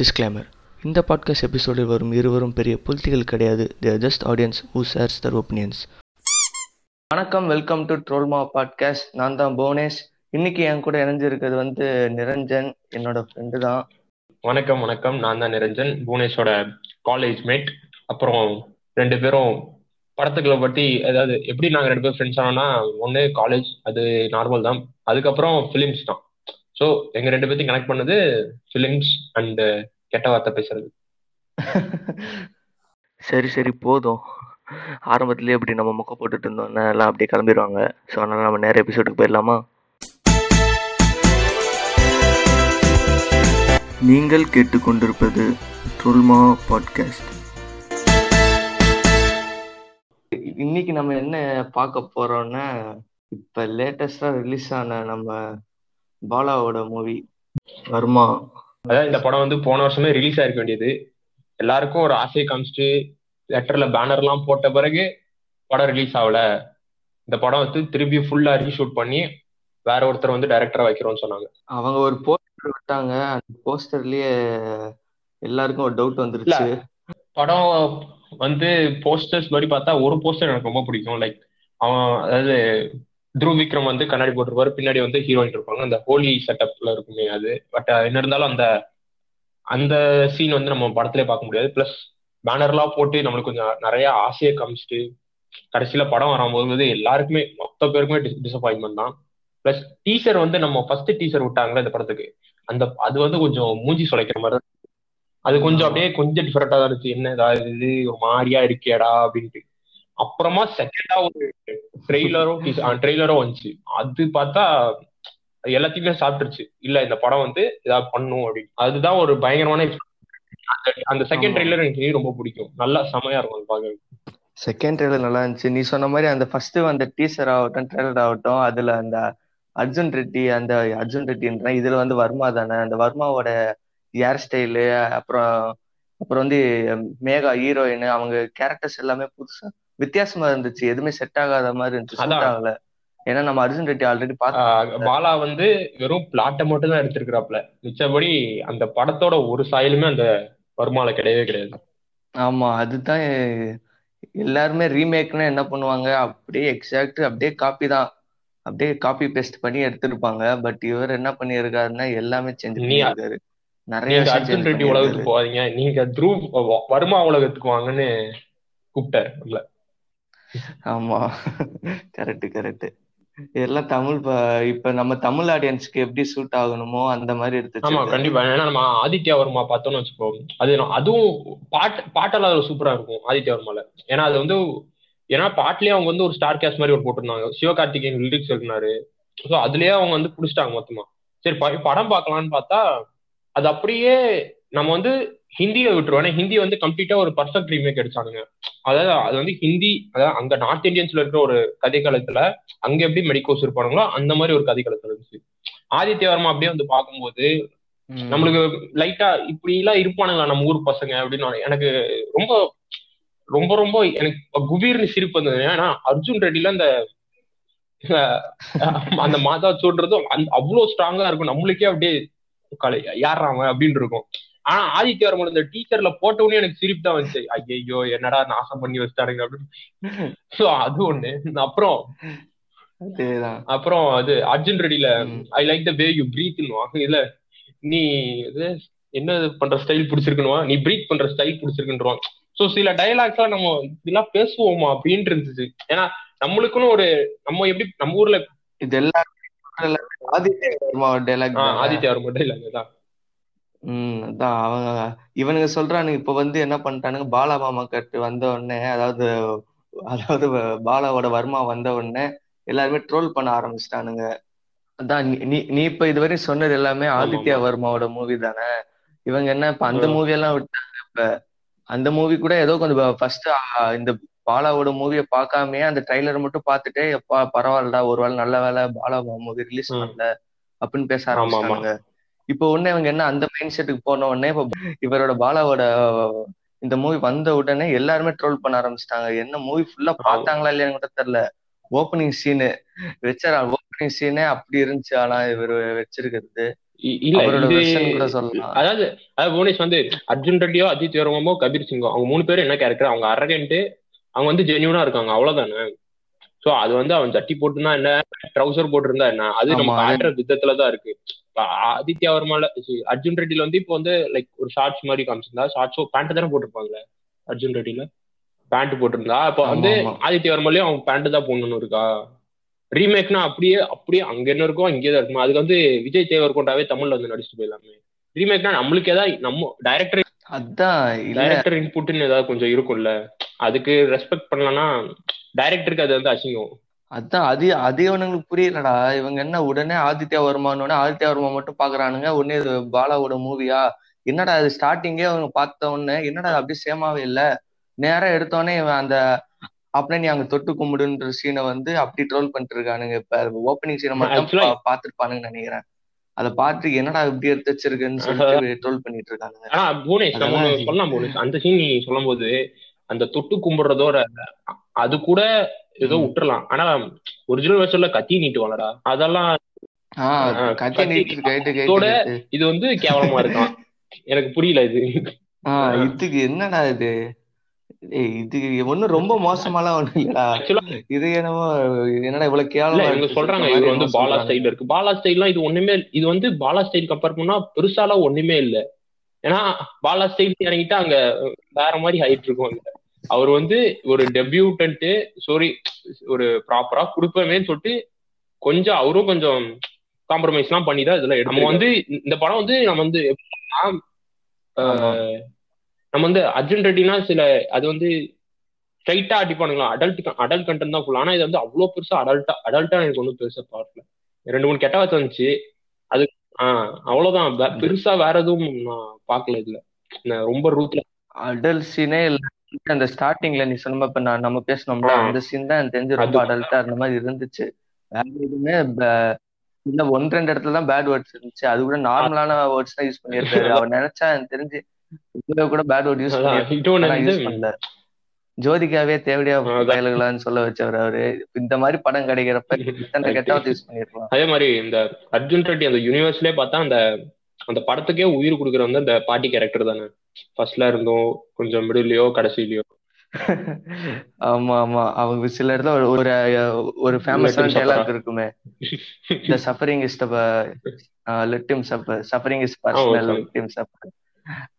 Disclaimer இந்த podcast எபிசோடில் வரும் இருவரும் பெரிய புல்திகள் கிடையாது. There just audience who shares their opinions வணக்கம் வெல்கம் டு ட்ரோல்மா பாட்காஸ்ட் நான் தான் புவனேஷ். இன்னைக்கு என் கூட இணைஞ்சிருக்கிறது வந்து நிரஞ்சன் என்னோட ஃப்ரெண்டு தான். வணக்கம் வணக்கம். நான் தான் நிரஞ்சன் புவனேஷோட காலேஜ் மேட் அப்புறம் ரெண்டு பேரும் படத்துக்களை பற்றி அதாவது எப்படி நாங்கள் ரெண்டு பேரும் ஃப்ரெண்ட்ஸ் ஆனோம்னா ஒன்று காலேஜ் அது நார்மல் தான். அதுக்கப்புறம் ஃபிலிம்ஸ் தான். ஸோ எங்க ரெண்டு பேர்த்தையும் கனெக்ட் பண்ணது ஃபிலிம்ஸ் அண்ட் கெட்ட வார்த்தை பேசுறது. சரி சரி போதும். ஆரம்பத்துலேயே இப்படி நம்ம முக்க போட்டுட்டு இருந்தோம்னா எல்லாம் அப்படியே கிளம்பிடுவாங்க. ஸோ அதனால் நம்ம நேர எபிசோடுக்கு போயிடலாமா? நீங்கள் கேட்டுக்கொண்டிருப்பது ட்ரோல்மா பாட்காஸ்ட் இன்னைக்கு நம்ம என்ன பார்க்க போறோம்னா இப்ப லேட்டஸ்டா ரிலீஸ் ஆன நம்ம பாலாவோட மூவி வர்மா. அதாவது இந்த படம் வந்து போன வருஷமே ரிலீஸ் ஆயிருக்க வேண்டியது. எல்லாருக்கும் ஒரு ஆசையை காமிச்சிட்டு லெட்டர்ல பேனர்லாம் போட்ட பிறகு படம் ரிலீஸ் ஆகல. இந்த படம் வந்து திருப்பி ஃபுல்லா ரீஷூட் பண்ணி வேற ஒருத்தர் வந்து டைரக்டரா வைக்கிறோம்னு சொன்னாங்க. அவங்க ஒரு போஸ்டர் விட்டாங்க. அந்த போஸ்டர்லயே எல்லாருக்கும் ஒரு டவுட் வந்துருச்சு. படம் வந்து போஸ்டர்ஸ் மாதிரி பார்த்தா ஒரு போஸ்டர் எனக்கு ரொம்ப பிடிக்கும். லைக் அவன் அதாவது த்ருவ் விக்ரம் வந்து கண்ணாடி போட்டிருப்பாரு. பின்னாடி வந்து ஹீரோயின் இருப்பாங்க. அந்த ஹோலி செட்டப்ல இருக்குமே அது. பட் என்ன இருந்தாலும் அந்த அந்த சீன் வந்து நம்ம படத்திலே பார்க்க முடியாது. பிளஸ் பேனர்லாம் போட்டு நம்மளுக்கு கொஞ்சம் நிறைய ஆசையை காமிச்சிட்டு கடைசியில படம் வரும்போது எல்லாருக்குமே மொத்த பேருக்குமே டிசப்பாயின்மெண்ட் தான். பிளஸ் டீசர் வந்து நம்ம ஃபர்ஸ்ட் டீசர் விட்டாங்களே இந்த படத்துக்கு. அந்த அது வந்து கொஞ்சம் மூஞ்சி சுளைக்கிற மாதிரி அது கொஞ்சம் அப்படியே கொஞ்சம் டிஃபரெண்டா தான் இருந்துச்சு. என்ன ஏதாவது இது ஒரு மாதிரியா இருக்கேடா அப்படின்ட்டு. அப்புறமா செகண்டா ஒரு ட்ரெய்லரும் ட்ரெய்லரும் வந்துச்சு. அது பார்த்தா எல்லாத்தையுமே சாப்பிட்டுருச்சு. இல்ல இந்த படம் வந்து ஏதாவது பண்ணும் அப்படின்னு. அதுதான் ஒரு பயங்கரமான அந்த செகண்ட் ட்ரெய்லர் எனக்கு ரொம்ப பிடிக்கும். நல்லா செமையா இருக்கும் பாக்க செகண்ட் ட்ரெய்லர் நல்லா இருந்துச்சு. நீ சொன்ன மாதிரி அந்த ஃபர்ஸ்ட் அந்த டீசர் ஆகட்டும் ட்ரெய்லர் ஆகட்டும் அதுல அந்த அர்ஜுன் ரெட்டி அந்த அர்ஜுன் ரெட்டின்ற இதுல வந்து வர்மா தானே? அந்த வர்மாவோட ஹேர் ஸ்டைலு அப்புறம் அப்புறம் வந்து மேகா ஹீரோயின் அவங்க கேரக்டர்ஸ் எல்லாமே புதுசா வித்தியாசமா இருந்துச்சு. எதுவுமே செட் ஆகாத மாதிரி இருந்துச்சு. செட் ஆகல. ஏன்னா நம்ம அர்ஜுன் ரெட்டி ஆல்ரெடி பார்த்தோம் பாலா வந்து வெறும் பிளாட்டை மட்டும் தான் எடுத்திருக்கிறாப்ல மிச்சபடி அந்த படத்தோட ஒரு சாயலுமே அந்த வருமால கிடையவே கிடையாது. ஆமா அதுதான் எல்லாருமே ரீமேக்னா என்ன பண்ணுவாங்க? அப்படியே எக்ஸாக்ட் அப்படியே காப்பி தான். அப்படியே காப்பி பேஸ்ட் பண்ணி எடுத்திருப்பாங்க. பட் இவர் என்ன பண்ணியிருக்காருன்னா எல்லாமே சேஞ்ச் பண்ணியிருக்காரு. நிறைய அர்ஜுன் ரெட்டி உலகத்துக்கு போவாதீங்க நீங்க த்ரூவ் வருமா உலகத்துக்கு வாங்கன்னு கூப்பிட்டாரு. ஆமா. கரெக்ட் கரெக்ட் இதெல்லாம் தமிழ் இப்ப நம்ம தமிழ் ஆடியன்ஸ்க்கு எப்படி சூட் ஆகணுமோ அந்த மாதிரி எடுத்து ஆமா கண்டிப்பா. ஏன்னா நம்ம ஆதித்யா வர்மா பார்த்தோம்னு வச்சுக்கோ அது அதுவும் பாட்டு பாட்டெல்லாம் அதுல சூப்பரா இருக்கும் ஆதித்யா வர்மால. ஏன்னா அது வந்து ஏன்னா பாட்டுலயே அவங்க வந்து ஒரு ஸ்டார் கேஸ் மாதிரி ஒரு போட்டிருந்தாங்க. சிவகார்த்திகேயன் லிரிக்ஸ் எழுதினாரு. ஸோ அதுலயே அவங்க வந்து புடிச்சிட்டாங்க மொத்தமா. சரி படம் பார்க்கலாம்னு பார்த்தா அது அப்படியே நம்ம வந்து ஹிந்தியை விட்டுருவோம் ஏன்னா ஹிந்தி வந்து கம்ப்ளீட்டா ஒரு பர்ஃபெக்ட் ரீமேக் அடிச்சானுங்க அதாவது அது வந்து ஹிந்தி அதாவது அங்க நார்த் இந்தியன்ஸ்ல இருக்கிற ஒரு கதை காலத்துல அங்க எப்படி மெடிக்கோஸ் இருப்பானுங்களோ அந்த மாதிரி ஒரு கதை காலத்துல இருந்துச்சு. ஆதித்ய வர்மா அப்படியே வந்து பார்க்கும்போது நம்மளுக்கு லைட்டா இப்படி எல்லாம் இருப்பானுங்களா நம்ம ஊர் பசங்க அப்படின்னு எனக்கு ரொம்ப ரொம்ப ரொம்ப எனக்கு குபீர்னு சிரிப்பு வந்தது. ஏன்னா அர்ஜுன் ரெட்டில அந்த அந்த மாதா சொல்றதும் அவ்வளவு ஸ்ட்ராங்கா இருக்கும். நம்மளுக்கே அப்படியே யாராம அப்படின்னு இருக்கும். ஆனா ஆதித்ய வர்மன் இந்த டீச்சர்ல போட்டவுடனே எனக்கு சிரிப்பு தான் வந்துச்சு. ஐயோ என்னடா நாசம் பண்ணி வச்சிட்டாருங்க அப்படின்னு. சோ அது ஒண்ணு. அப்புறம் அப்புறம் அது Arjun ரெடியில I like the way you breathe இல்ல நீ இது என்ன பண்ற ஸ்டைல் பிடிச்சிருக்கணுமா நீ பிரீத் பண்ற ஸ்டைல் பிடிச்சிருக்குன்றான் சோ சில டைலாக்ஸ் எல்லாம் நம்ம இதெல்லாம் பேசுவோமா அப்படின்ட்டு இருந்துச்சு. ஏன்னா நம்மளுக்குன்னு ஒரு நம்ம எப்படி நம்ம ஊர்ல இதெல்லாம் ஆதித்ய ஆதித்ய டைலாக் தான். உம் அதான் அவங்க இவனுங்க சொல்றானுங்க இப்ப வந்து என்ன பண்ணிட்டானுங்க பாலா மாமா கட்டு வந்த உடனே அதாவது அதாவது பாலாவோட வர்மா வந்த உடனே எல்லாருமே ட்ரோல் பண்ண ஆரம்பிச்சிட்டானுங்க. அதான் நீ நீ இப்ப இதுவரை சொன்னது எல்லாமே ஆதித்யா வர்மாவோட மூவி தானே? இவங்க என்ன இப்ப அந்த மூவி எல்லாம் விட்டாங்க இப்ப. அந்த மூவி கூட ஏதோ கொஞ்சம் ஃபர்ஸ்ட் இந்த பாலாவோட மூவியை பார்க்காமயே அந்த ட்ரைலர் மட்டும் பார்த்துட்டே எப்பா பரவாயில்லடா ஒரு வேளை நல்ல வேலை பாலா மூவி ரிலீஸ் பண்ணல அப்படின்னு பேச ஆரம்பிச்சாங்க இப்போ உடனே இவங்க என்ன அந்த மைண்ட் செட்டுக்கு போன உடனே இப்போ இவரோட பாலாவோட இந்த மூவி வந்த உடனே எல்லாருமே ட்ரோல் பண்ண ஆரம்பிச்சிட்டாங்க. என்ன மூவி ஃபுல்லா பார்த்தாங்களா இல்லையான்னு கூட தெரியல. ஓப்பனிங் சீனு வச்சாரா? ஓப்பனிங் சீனே அப்படி இருந்துச்சு. ஆனா இவர் வச்சிருக்கிறது. அதாவது அதாவது புவனேஷ் வந்து அர்ஜுன் ரெட்டியோ அஜித் வேர்மோ கபீர் சிங்கோ அவங்க மூணு பேரும் என்ன கேரக்டர் அவங்க அரகன்ட்டு அவங்க வந்து ஜென்யூனா இருக்காங்க. அவ்வளவுதானே? சோ அது வந்து அவன் ஜட்டி போட்டுனா என்ன? ட்ரௌசர் போட்டிருந்தா என்ன? அது நம்ம ஆமா, அது- காட்டுற விதத்துல தான் இருக்கு. ஆதித்யா வர்மால அர்ஜுன் ரெட்டில வந்து இப்போ வந்து லைக் ஒரு ஷார்ட்ஸ் மாதிரி காமிச்சிருந்தா ஷார்ட்ஸோ பேண்ட் தானே போட்டிருப்பாங்களே அர்ஜுன் ரெட்டில? பேண்ட் போட்டிருந்தா அப்போ வந்து. ஆதித்ய வர்மாலயும் அவன் பேண்ட் தான் போடணும்னு இருக்கா? ரீமேக்னா அப்படியே அப்படியே அங்க என்ன இருக்கோ அங்கேயே தான் இருக்குமா? அதுக்கு வந்து விஜய் தேவர்கொண்டாவே தமிழ்ல வந்து நடிச்சுட்டு போயிடலாமே. ரீமேக்னா நம்மளுக்கு ஏதாவது நம்ம டைரக்டர் அதான் இல்ல. டைரக்டர் இன்புட்னு ஏதாவது கொஞ்சம் இருக்கும்ல? அதுக்கு ரெஸ்பெக்ட் பண்ணலன்னா டைரக்டருக்கு அது வந்து அசிங்கம். அதான் அது அது இவனுங்களுக்கு புரியலடா. இவங்க என்ன உடனே ஆதித்யா வர்மான்னு ஆதித்யா வர்மா மட்டும் பாக்குறானுங்க. உடனே இது பாலாவோட மூவியா என்னடா இது ஸ்டார்டிங்கே அவங்க பார்த்த உடனே என்னடா அப்படியே சேமாவே இல்ல? நேரா எடுத்தோடனே இவன் அந்த அப்படியே நீ அங்க தொட்டு கும்பிடுன்ற சீனை வந்து அப்படி ட்ரோல் பண்ணிட்டு இருக்கானுங்க. இப்ப ஓப்பனிங் சீனை மட்டும் Actually- பா- பார்த்திருப்பானுங்கன்னு நினைக்கிறேன். அதை பார்த்து என்னடா இப்படி எடுத்து வச்சிருக்குன்னு சொல்லிட்டு ட்ரோல் பண்ணிட்டு இருக்கானுங்க. ஆனா புவனேஷ் சொல்லலாம் புவனேஷ் அந்த சீன் நீ சொல்லும் போது அந்த தொட்டு கும்பிடுறதோட அது கூட ஏதோ. விட்டுறலாம். ஆனா ஒரிஜினல் வெர்ஷன்ல கத்தி நீட்டுவாங்கடா. அதெல்லாம் இது வந்து கேவலமா இருக்கான் எனக்கு புரியல இது. இதுக்கு என்னடா இது? இது ஒண்ணும் ரொம்ப மோசமாலாம் ஒண்ணும் இல்லடா. இது என்னமோ என்னடா இவ்வளவு கேவலமா இவங்க சொல்றாங்க இவர் வந்து பாலா ஸ்டைல் இருக்கு. பாலா ஸ்டைல்லாம் இது ஒண்ணுமே இது வந்து பாலா ஸ்டைல் கம்பேர் பண்ணா பெருசாலாம் ஒண்ணுமே இல்ல. ஏன்னா பாலா ஸ்டைல் இறங்கிட்டா அங்க வேற மாதிரி ஹைட் இருக்கும். அவர் வந்து ஒரு டெபியூட்டன்ட் சாரி ஒரு ப்ராப்பரா கொடுப்பேன்னு சொல்லிட்டு கொஞ்சம் அவரும் கொஞ்சம் காம்ப்ரமைஸ் எல்லாம் பண்ணி தான் இதெல்லாம் நம்ம வந்து இந்த படம் வந்து நம்ம வந்து நம்ம வந்து அர்ஜுன் ரெட்டினா சில அது வந்து ஸ்ட்ரைட்டா அடிப்பானுங்களா அடல்ட் அடல்ட் கண்டென்ட் தான் ஃபுல் ஆனா இது வந்து அவ்வளவு பெருசா அடல்ட்டா அடல்ட்டா எனக்கு ஒன்றும் பெருசா பார்க்கல ரெண்டு மூணு கெட்ட வார்த்தை வந்துச்சு. அது ஆஹ் அவ்வளவுதான் பெருசா வேற எதுவும் நான் பார்க்கல இதுல. நான் ரொம்ப ரூத்ல அடல்ட் சீனே இல்ல. அந்த ஸ்டார்டிங்ல நீ சொன்ன இப்ப நான் நம்ம பேசணும்ல. அந்த சீன் தான் தெரிஞ்சு ரொம்ப அடல்ட்டா இருந்த மாதிரி இருந்துச்சு. வேற எதுவுமே இல்ல ஒன்று ரெண்டு இடத்துல தான் பேட் வேர்ட்ஸ் இருந்துச்சு. அது கூட நார்மலான வேர்ட்ஸ் தான் யூஸ் பண்ணியிருக்காரு. அவர் நினைச்சா எனக்கு தெரிஞ்சு இதுல கூட பேட் வேர்ட் யூஸ் பண்ணி யூஸ் பண்ணல. ஜோதிகாவே அதான். பயலுகளான்னு சொல்ல வச்சவர் அவரு. இந்த மாதிரி படம் கிடைக்கிறப்ப இத்தனை கெட்ட வார்த்தை யூஸ் பண்ணிருக்கலாம். அதே மாதிரி இந்த அர்ஜுன் ரெட்டி அந்த யூனிவர்ஸ்லயே பார்த்தா அந்த அந்த படத்துக்கே உயிர் கொடுக்குற வந்து அந்த பாட்டி கேரக்டர் தானே. ஃபர்ஸ்ட்ல இருந்தும் கொஞ்சம் மிடில்லையோ கடைசிலயோ. ஆமா ஆமா. அவங்க சில இடத்துல ஒரு ஒரு ஃபேமஸான suffer. இருக்குமே. The suffering is let him suffer suffering is personal. Let him suffer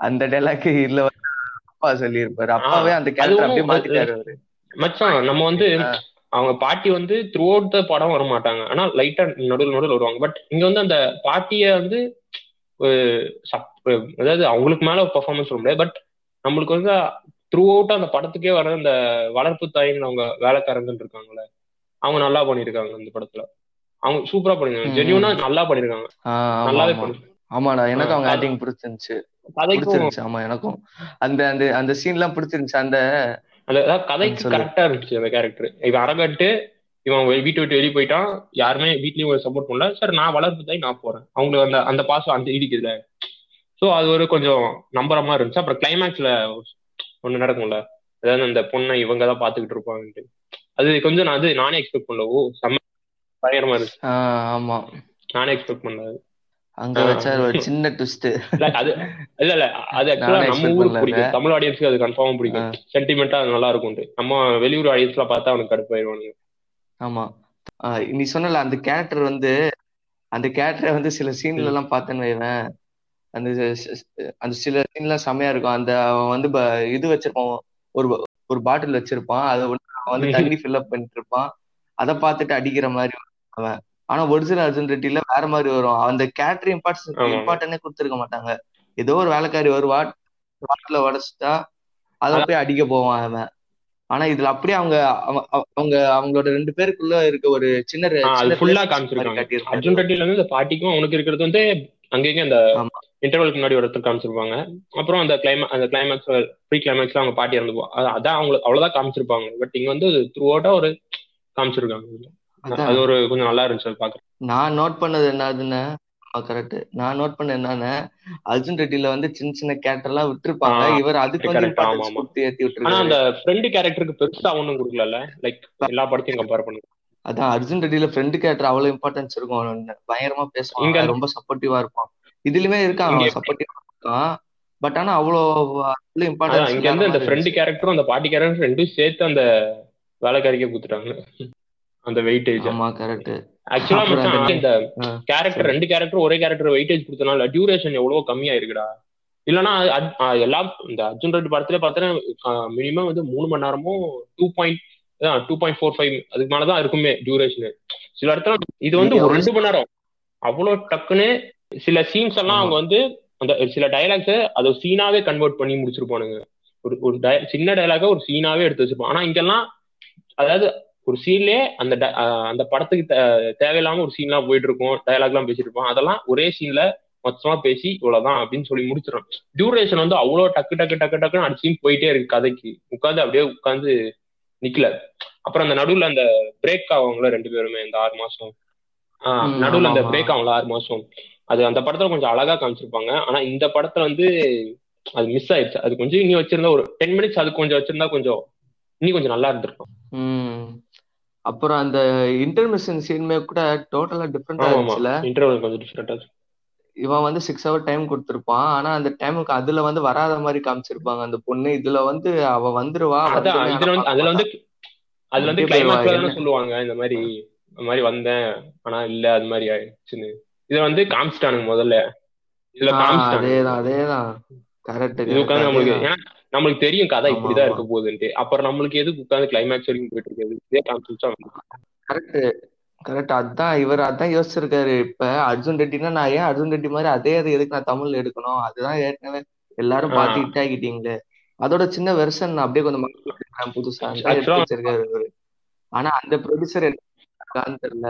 அந்த இதுல வந்து அப்பா சொல்லியிருப்பாரு. அப்பாவே அந்த கேரக்டர் அப்படியே மாத்திட்டாரு அவரு. மச்சான் நம்ம வந்து. அவங்க பாட்டி வந்து த்ரூ அவுட் த படம் வர மாட்டாங்க ஆனா லைட்டா நடுவில் நடுவில் வருவாங்க. பட் இங்க வந்து அந்த பாட்டிய வந்து அதாவது அவங்களுக்கு மேல பெர்ஃபார்மன்ஸ் சொல்ல முடியாது பட் நம்மளுக்கு வந்து த்ரூ அவுட் அந்த படத்துக்கே வர அந்த வளர்ப்பு தாயின்னு அவங்க வேலைக்காரங்கன்னு இருக்காங்கல்ல அவங்க நல்லா பண்ணிருக்காங்க இந்த படத்துல. அவங்க சூப்பரா பண்ணிருக்காங்க. ஜென்யூனா நல்லா பண்ணிருக்காங்க நல்லாவே ஆமா. பண்ணி ஆமாடா எனக்கும் அவங்க ஆக்டிங் பிடிச்சிருந்துச்சு. பிடிச்சிருந்துச்சு ஆமா எனக்கும். அந்த அந்த அந்த சீன் எல்லாம் பிடிச்சிருந்துச்சு அந்த அந்த கதைக்கு. கரெக்டா இருந்துச்சு அந்த கேரக்டர் இவன் அரகட்டு இவன் வீட்டை விட்டு வெளியே போயிட்டான். யாருமே வீட்லயும் சப்போர்ட் பண்ணல. சார் நான் வளர்ப்பு தாய் நான் போறேன். அவங்களுக்கு அந்த அந்த பாசம் அந்த இடிக்குதுல சோ அது ஒரு கொஞ்சம் நம்புற மாதிரி இருந்துச்சு. அப்புறம் கிளைமேக்ஸ்ல ஒண்ணு நடக்கும்ல. அதாவது அந்த பொண்ணை இவங்க தான் பாத்துக்கிட்டு இருப்பாங்கன்ட்டு. அது கொஞ்சம் நான் அது நானே எக்ஸ்பெக்ட் பண்ணல. ஓ செம்ம பயங்கரமா இருந்துச்சு. ஆமா. நானே எக்ஸ்பெக்ட் பண்ணல அங்க. வச்சாரு ஒரு சின்ன ட்விஸ்ட் அது இல்ல இல்ல. அது ஆக்சுவலா நம்ம ஊருக்கு பிடிக்கும். தமிழ் ஆடியன்ஸ்க்கு அது கன்ஃபார்மா பிடிக்கும். சென்டிமெண்டா அது நல்லா இருக்கும்ட்டு நம்ம வெளியூர் ஆடியன்ஸ்ல பார்த்தா அவனுக்கு கடுப்பாயிருவானுங்க ஆமா. ஆ, நீ சொன்னல அந்த கேரக்டர் வந்து அந்த கேரக்டரை வந்து சில சீன்ல எல்லாம் பார்த்தேன்னு வைவேன் அந்த அந்த சில சீன்லாம் செமையா இருக்கும். அந்த அவன் வந்து ப- இது வச்சிருப்பான். ஒரு ஒரு பாட்டில் வச்சிருப்பான். அதை வந்து அவன் வந்து தண்ணி ஃபில் அப் பண்ணிட்டு இருப்பான் அதை பார்த்துட்டு அடிக்கிற மாதிரி வரும் அவன். ஆனா ஒரிஜினல் அர்ஜுன் ரெட்டில வேற மாதிரி வரும். அந்த கேரக்டர் இம்பார்ட்டன்ஸ் ஆமா. இம்பார்ட்டனே கொடுத்துருக்க மாட்டாங்க. ஏதோ ஒரு வேலைக்காரி வருவா பாட்டில உடைச்சிட்டா அதை போய் அடிக்க போவான் அவன். ஆனா இதுல அப்படியே அவங்க அவ- அவ- அவங்க அவங்களோட ரெண்டு பேருக்குள்ள இருக்க ஒரு சின்ன ஃபுல்லா காமிச்சிருக்காங்க. அர்ஜுன் ரெட்டில இந்த பாட்டிக்கும் அவனுக்கு இருக்கிறது வந்து அங்கங்க அந்த. இன்டர்வலுக்கு முன்னாடி ஒரு இடத்துல காமிச்சிருப்பாங்க அப்புறம் அந்த கிளைமா அந்த கிளைமேக்ஸ் ப்ரீ கிளைமேக்ஸ்ல அவங்க பாட்டி இறந்து அதான் அவங்களுக்கு அவ்வளவுதான் காமிச்சிருப்பாங்க பட் இங்க வந்து த்ரூ அவுட்டா ஒரு காமிச்சிருக்காங்க. அது ஒரு கொஞ்சம் நல்லா இருந்துச்சு அது பாக்க நான் நோட் பண்ணது என்னதுன்னா கரெக்ட் நான் நோட் பண்ண என்னன்னா அர்ஜுன் ரெட்டில வந்து சின்ன சின்ன கேரக்டர் எல்லாம் விட்டுருப்பாங்க. இவர் அதுக்கு வந்து. கொடுத்து ஏத்தி விட்டுருக்காரு. அந்த ஃப்ரெண்டு கேரக்டருக்கு பெருசா ஒண்ணும் கொடுக்கல லைக் எல்லா படத்தையும் கம்பேர் பண்ணி. அதான் அர்ஜுன் ரெட்டியில ஃப்ரெண்டு கேரக்டர் அவ்வளவு இம்பார்ட்டன்ஸ் இருக்கும். பயங்கரமா பேசுவான். ரொம்ப சப்போர்ட்டிவா இருப்பான். இதுலயுமே இருக்கான். அவன் சப்போர்ட்டிவா இருக்கான். பட் ஆனா அவ்வளோ அவ்வளோ அதான் இம்பார்ட்டன்ஸ் இங்க வந்து அந்த ஃப்ரெண்டு கேரக்டரும் அந்த பாட்டி கேரக்டரும் ரெண்டும் சேர்த்து அந்த வேலைக்காரிக்கே கொடுத்துட்டாங்க. அந்த வெயிட்டேஜ் ஆமா கரெக்ட் ஆக்சுவலா இந்த கேரக்டர் ரெண்டு கேரக்டர் ஒரே கேரக்டர் வெயிட்டேஜ் கொடுத்தனால டியூரேஷன் எவ்வளவு கம்மியா இருக்குடா இல்லைன்னா எல்லாம் இந்த அர்ஜுன் ரெட்டி படத்துல பார்த்தீங்கன்னா மினிமம் வந்து மூணு மணி நேரமும் two point two point four five அதுக்கு மேலதான் இருக்குமே டியூரேஷன் சில இடத்துல இது வந்து ஒரு ரெண்டு மணி நேரம். அவ்வளோ டக்குன்னு சில சீன்ஸ் எல்லாம் அவங்க வந்து அந்த சில டயலாக்ஸ் அதை சீனாவே கன்வெர்ட் பண்ணி முடிச்சிருப்பானுங்க. ஒரு ஒரு சின்ன டயலாக ஒரு சீனாவே எடுத்து வச்சிருப்பான். ஆனா இங்கெல்லாம் அதாவது ஒரு சீன்லயே அந்த அந்த படத்துக்கு தேவையில்லாம ஒரு சீன்லாம் போயிட்டு இருக்கும் டயலாக் எல்லாம் பேசிட்டு இருப்பான். அதெல்லாம் ஒரே சீன்ல மொத்தமா பேசி இவ்வளவுதான் அப்படின்னு சொல்லி முடிச்சிடும் டியூரேஷன் வந்து அவ்வளவு டக்கு டக்கு டக்கு டக்குன்னு சீன் போயிட்டே இருக்கு கதைக்கு. உட்காந்து அப்படியே உட்காந்து நிக்கல. அப்புறம் அந்த நடுவுல அந்த பிரேக் ஆவாங்களா ரெண்டு பேருமே இந்த ஆறு மாசம். நடுவுல அந்த பிரேக் ஆகும்ல ஆறு மாசம். அது அந்த படத்துல கொஞ்சம் அழகா காமிச்சிருப்பாங்க. ஆனா இந்த படத்துல வந்து அது மிஸ் ஆயிடுச்சு. அது கொஞ்சம் இனி வச்சிருந்தா ஒரு டென் மினிட்ஸ் அது கொஞ்சம் வச்சிருந்தா கொஞ்சம் இன்னி கொஞ்சம் நல்லா இருந்திருக்கும். அப்புறம் அந்த இன்டர்மிஷன் சீனுமே கூட டோட்டலா டிஃப்ரெண்டா இருந்துச்சுல. இன்டர்வல் கொஞ்சம் டிஃப்ரெண்டா இவன் வந்து சிக்ஸ் ஹவர் டைம் கொடுத்திருப்பான். ஆனா அந்த டைமுக்கு அதுல வந்து வராத மாதிரி காமிச்சிருப்பாங்க. அந்த பொண்ணு இதுல வந்து அவ வந்துருவா அதுல வந்து அதுல வந்து சொல்லுவாங்க. இந்த மாதிரி இந்த மாதிரி வந்தேன் ஆனா இல்ல அது மாதிரி ஆயிடுச்சுன்னு. இதை வந்து காமிச்சிட்டானுங்க முதல்ல. இதுல ஆஹ் காமிச்சிட்டானுங்க. அதேதான் அதேதான். கரெக்ட் நம்மளுக்கு தெரியும் கதை இப்படிதான் இருக்க போகுதுன்ட்டு அப்புறம் நம்மளுக்கு எதுக்கு உட்காந்து கிளைமேக்ஸ் வரைக்கும் போயிட்டு இருக்குது இதே கரெக்ட் கரெக்ட் அதான் இவர் அதான் யோசிச்சிருக்காரு. இப்ப அர்ஜுன் ரெட்டினா நான் ஏன் அர்ஜுன் ரெட்டி மாதிரி அதே அது எதுக்கு நான் தமிழ்ல எடுக்கணும்? அதுதான் ஏற்கனவே எல்லாரும் பார்த்து ஹிட் ஆகிட்டீங்களே. அதோட சின்ன வெர்ஷன் அப்படியே கொஞ்சம் புதுசா. வச்சிருக்காரு ஆனா அந்த ப்ரொடியூசர் என்னன்னு தெரியல.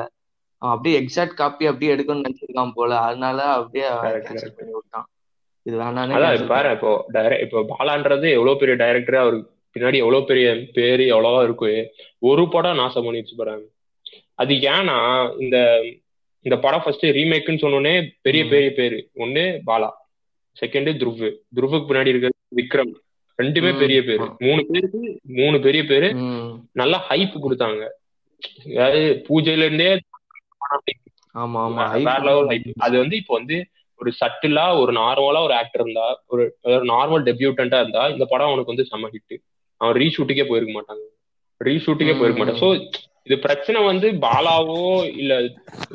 அவன் அப்படியே எக்ஸாக்ட் காப்பி அப்படியே எடுக்கணும்னு நினைச்சிருக்கான் போல. அதனால அப்படியே பண்ணி விட்டான் இது பாரு இப்போ டைர இப்போ பாலான்றது எவ்வளவு பெரிய டைரக்டர் அவருக்கு பின்னாடி எவ்வளவு பெரிய பேரு எவ்வளவா இருக்கு. ஒரு படம் நாசம் பண்ணிடுச்சு பாருங்க. அது ஏன்னா இந்த இந்த படம் ஃபர்ஸ்ட் ரீமேக்னு சொன்னோடனே பெரிய பெரிய பேரு. ஒண்ணு பாலா செகண்ட் துருவ். துருவுக்கு பின்னாடி இருக்கிறது விக்ரம். ரெண்டுமே பெரிய பேரு. மூணு பேருக்கு மூணு பெரிய பேரு. நல்லா ஹைப் கொடுத்தாங்க. அதாவது பூஜையில இருந்தே ஆமா ஆமா அது வந்து இப்போ வந்து ஒரு சட்டிலா ஒரு நார்மலா ஒரு ஆக்டர் இருந்தா ஒரு நார்மல் டெபியூட்டண்டா இருந்தா இந்த படம் அவனுக்கு வந்து செம்ம ஹிட் அவன் ரீஷூட்டுக்கே போயிருக்க மாட்டாங்க ரீஷூட்டுக்கே போயிருக்க மாட்டான். சோ இது பிரச்சனை வந்து பாலாவோ இல்ல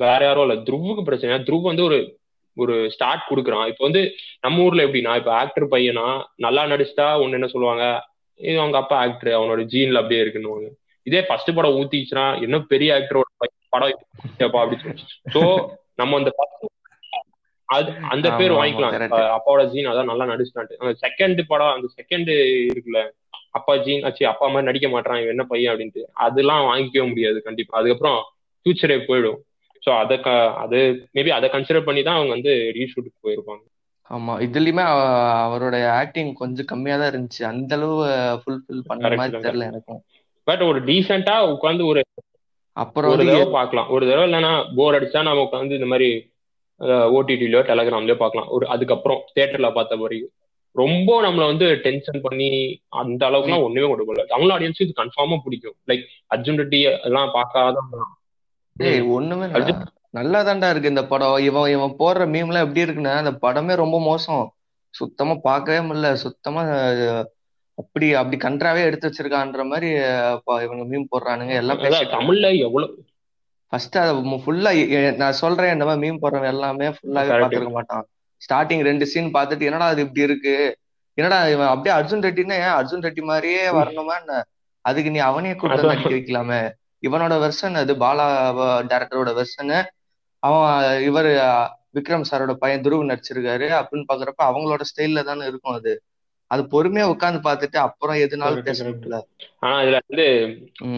வேற யாரோ இல்ல துருவுக்கு பிரச்சனை. துருவ் வந்து ஒரு ஒரு ஸ்டார்ட் கொடுக்குறான். இப்போ வந்து நம்ம ஊர்ல எப்படின்னா இப்ப ஆக்டர் பையனா நல்லா நடிச்சிட்டா ஒன்னு என்ன சொல்லுவாங்க? இது அவங்க அப்பா ஆக்டர் அவனோட ஜீன்ல அப்படியே இருக்குன்னு இதே ஃபர்ஸ்ட் படம் ஊத்திச்சுன்னா இன்னும் பெரிய ஆக்டரோட படம் அப்படின்னு அப்படி சோ நம்ம அந்த ஃபர்ஸ்ட் அது அந்த பேர் வாங்கிக்கலாம். அப்பாவோட ஜீன் அதான் நல்லா நடிச்சிட்டான்ட்டு. அந்த செகண்ட் படம் அந்த செகண்ட் இருக்குல்ல அப்பா ஜீன் ஆச்சு அப்பா மாதிரி நடிக்க மாட்டான் இவன் என்ன பையன் அப்படின்ட்டு அதெல்லாம் வாங்கிக்கவே முடியாது கண்டிப்பா. அதுக்கப்புறம் ஃபியூச்சரே போயிடும். ஸோ அதை அது மேபி அதை கன்சிடர் பண்ணி தான் அவங்க வந்து ரீஷூட்டுக்கு போயிருப்பாங்க. ஆமா இதுலயுமே அவ- அவரோட ஆக்டிங் கொஞ்சம் கம்மியா தான் இருந்துச்சு. அந்த அளவு ஃபுல்ஃபில் பண்ண கரெக்ட் மாதிரி தெரியல எனக்கும். பட் ஒரு டீசெண்டா உட்காந்து ஒரு அப்புறம் ஒரு தடவை பார்க்கலாம். ஒரு தடவை இல்லைன்னா போர் அடிச்சா நம்ம உட்காந்து இந்த மாதிரி ஓடிடிலயோ டெலகிராம்லயோ பார்க்கலாம். ஒரு அதுக்கப்புறம் தியேட்டர்ல பார்த்த வரைக்கும் ரொம்ப நம்மள வந்து டென்ஷன் பண்ணி அந்த அளவுக்குலாம் ஒண்ணுமே கொண்டு போகல. தமிழ் ஆடியன்ஸ் இது கன்ஃபார்மா பிடிக்கும். லைக் அர்ஜுன் ரெட்டி எல்லாம் பார்க்காத. ஒண்ணுமே நல்லா தான்டா இருக்கு இந்த படம். இவன் இவன் போடுற மீம்லாம் எப்படி இருக்குன்னா அந்த படமே ரொம்ப மோசம். சுத்தமா பார்க்கவே முடியல. சுத்தமா அப்படி அப்படி கன்றாவே எடுத்து வச்சிருக்கான்ற மாதிரி இவங்க மீம் போடுறானுங்க. எல்லாம் தமிழ்ல எவ்வளவு ஃபர்ஸ்ட் அதை ஃபுல்லா நான் சொல்றேன் இந்த மாதிரி மீம் போடுறவன் எல்லாமே ஃபுல்லாவே பார்த்திருக்க மாட்டான். ஸ்டார்டிங் ரெண்டு சீன் பார்த்துட்டு என்னடா அது இப்படி இருக்கு? என்னடா இவன் அப்படியே அர்ஜுன் ரெட்டின்னா ஏன் அர்ஜுன் ரெட்டி மாதிரியே வரணுமா என்ன? அதுக்கு நீ அவனையே கூப்பிட்டு நடிக்க வைக்கலாமே. இவனோட வெர்ஷன் அது பாலா டேரக்டரோட வெர்ஷனு அவன் இவர் விக்ரம் சாரோட பையன் துருவ் நடிச்சிருக்காரு. அப்படின்னு பாக்குறப்ப அவங்களோட ஸ்டைல்ல தானே இருக்கும் அது. அது பொறுமையா உட்காந்து பார்த்துட்டு அப்புறம் எதுனாலும் பேசணும்ல ஆனா இதுல வந்து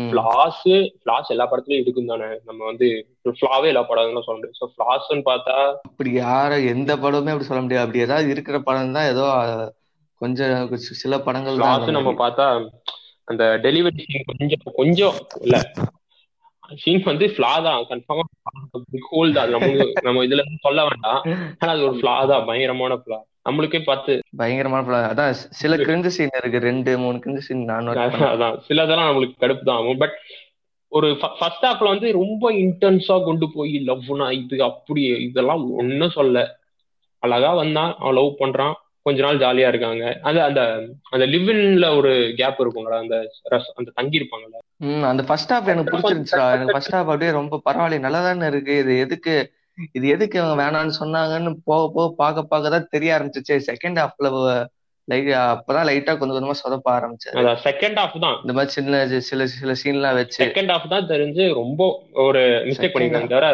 ஃபிளாஸ் ஃபிளாஸ் எல்லா படத்துலயும் இருக்கும் தானே. நம்ம வந்து ஃபிளாவே எல்லா படங்களும் சொல்ல முடியாது. ஸோ ஃபிளாஸ்ன்னு பார்த்தா அப்படி யார எந்த படமுமே அப்படி சொல்ல முடியாது. அப்படி ஏதாவது இருக்கிற படம் தான் ஏதோ கொஞ்சம் சில படங்கள் நம்ம பார்த்தா அந்த டெலிவரி கொஞ்சம் கொஞ்சம் இல்ல. சீன் வந்து ஃபிளா தான். கன்ஃபார்மா பிக் ஹோல் தான். நம்ம நம்ம இதுல சொல்ல வேண்டாம். ஆனா அது ஒரு ஃபிளா தான். பயங்கரமான ஃபிளா நம்மளுக்கே பார்த்து பயங்கரமான படம் அதான் சில கிரிஞ்சு சீன் இருக்கு. ரெண்டு மூணு கிரிஞ்சு சீன் நான் அதான் சிலதெல்லாம் நம்மளுக்கு கடுப்பு தான் ஆகும். பட் ஒரு ஃபர்ஸ்ட் ஹாஃப்ல வந்து ரொம்ப இன்டென்ஸா கொண்டு போய் லவ்னா இது? அப்படி இதெல்லாம் ஒன்னும் சொல்ல அழகா வந்தான். அவன் லவ் பண்றான். கொஞ்ச நாள் ஜாலியா இருக்காங்க. அது அந்த அந்த லிவ்இன்ல ஒரு கேப் இருக்கும்ல அந்த அந்த தங்கி இருப்பாங்கல்ல. ம் அந்த ஃபர்ஸ்ட் ஹாஃப் எனக்கு பிடிச்சிருந்துச்சுடா. எனக்கு ஃபர்ஸ்ட் ஹாஃப் அப்படியே ரொம்ப பரவாயில்ல. நல்லா தானே இருக்கு. இது எதுக்கு இது எதுக்கு இவங்க வேணாம்னு சொன்னாங்கன்னு போக போக பார்க்க பார்க்க தான் தெரிய ஆரம்பிச்சிச்சு. செகண்ட் ஹாஃப்ல லைட் அப்பதான் லைட்டா கொஞ்சம் கொஞ்சமா சொதப்ப ஆரம்பிச்சது செகண்ட் ஹாஃப் தான். இந்த மாதிரி சின்ன சில சில சீன்லாம் வச்சு. செகண்ட் ஹாஃப் தான் தெரிஞ்சு ரொம்ப ஒரு மிஸ்டேக் பண்ணிருக்காங்க தவிர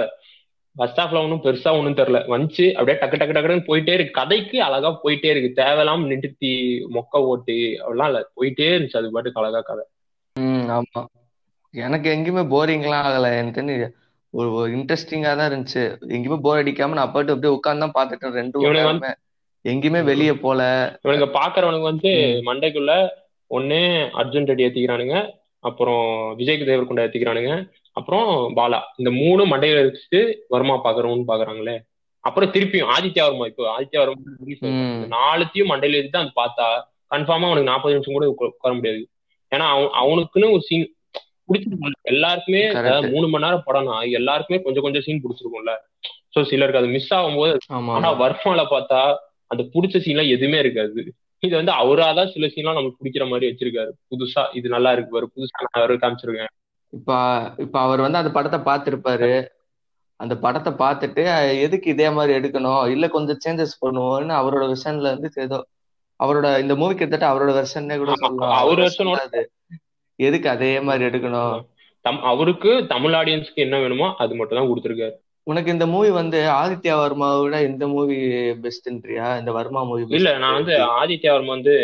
ஃபர்ஸ்ட் ஹாஃப்ல ஒன்றும் பெருசா ஒன்றும் தெரியல. வந்துச்சு அப்படியே டக்கு டக்கு டக்குன்னு போயிட்டே இருக்கு. கதைக்கு அழகா போயிட்டே இருக்கு. தேவையில்லாம நிறுத்தி மொக்க ஓட்டு அப்படிலாம் இல்ல. போயிட்டே இருந்துச்சு அது பாட்டுக்கு அழகா கதை. ம் ஆமா. எனக்கு எங்கேயுமே போரிங்லாம் ஆகல. எனக்கு தெரிஞ்சு ஒரு இன்ட்ரெஸ்டிங்கா தான் இருந்துச்சு. எங்கேயுமே போர் அடிக்காம நான் பாட்டு அப்படியே உட்கார்ந்து தான் பார்த்துட்டேன் ரெண்டு எங்கேயுமே வெளியே போல. இவனுங்க பாக்குறவனுக்கு வந்து மண்டைக்குள்ள ஒண்ணு அர்ஜுன் ரெட்டி ஏத்திக்கிறானுங்க. அப்புறம் விஜய் தேவரகுண்டா ஏத்திக்கிறானுங்க. அப்புறம் பாலா. இந்த மூணு மண்டையில வச்சுட்டு வருமா பாக்குறவன்னு பாக்குறாங்களே. அப்புறம் திருப்பியும் ஆதித்யா வர்மா இப்போ ஆதித்யா வர்மா நாலுத்தையும் மண்டையில ஏத்தி தான் பார்த்தா கன்ஃபார்மா அவனுக்கு நாற்பது நிமிஷம் கூட உட்கா- உட்கார முடியாது. ஏன்னா அவன் அவனுக்குன்னு ஒரு சீன் பிடிச்சிருக்கும் எல்லாருக்குமே மூணு மணி நேரம் படம்னா எல்லாருக்குமே கொஞ்சம் கொஞ்சம் சீன் பிடிச்சிருக்கும்ல. சோ சிலருக்கு அது மிஸ் ஆகும்போது ஆனா வர்மால பார்த்தா அந்த பிடிச்ச சீன்லாம் எதுவுமே இருக்காது. இது வந்து அவராதான் சில சீன்லாம் நமக்கு பிடிக்கிற மாதிரி வச்சிருக்காரு. புதுசா இது நல்லா இருக்கு பாரு புதுசா நான் அவரு காமிச்சிருக்கேன். இப்ப இப்ப அவர் வந்து அந்த படத்தை பார்த்திருப்பாரு. அந்த படத்தை பார்த்துட்டு எதுக்கு இதே மாதிரி எடுக்கணும்? இல்ல கொஞ்சம் சேஞ்சஸ் பண்ணுவோம்னு அவரோட விஷன்ல இருந்து ஏதோ அவரோட இந்த மூவி கிட்டத்தட்ட அவரோட வெர்ஷன்னே கூட சொல்லலாம். அவர் வருஷனோட எதுக்கு அதே மாதிரி எடுக்கணும்? தம் அவருக்கு தமிழ் ஆடியன்ஸ்க்கு என்ன வேணுமோ அது மட்டும் தான் கொடுத்துருக்காரு. உனக்கு இந்த மூவி வந்து ஆதித்யா வர்மாவை விட இந்த மூவி பெஸ்ட்ன்றியா இந்த வர்மா மூவி இல்ல நான் வந்து ஆதித்யா வர்மா வந்து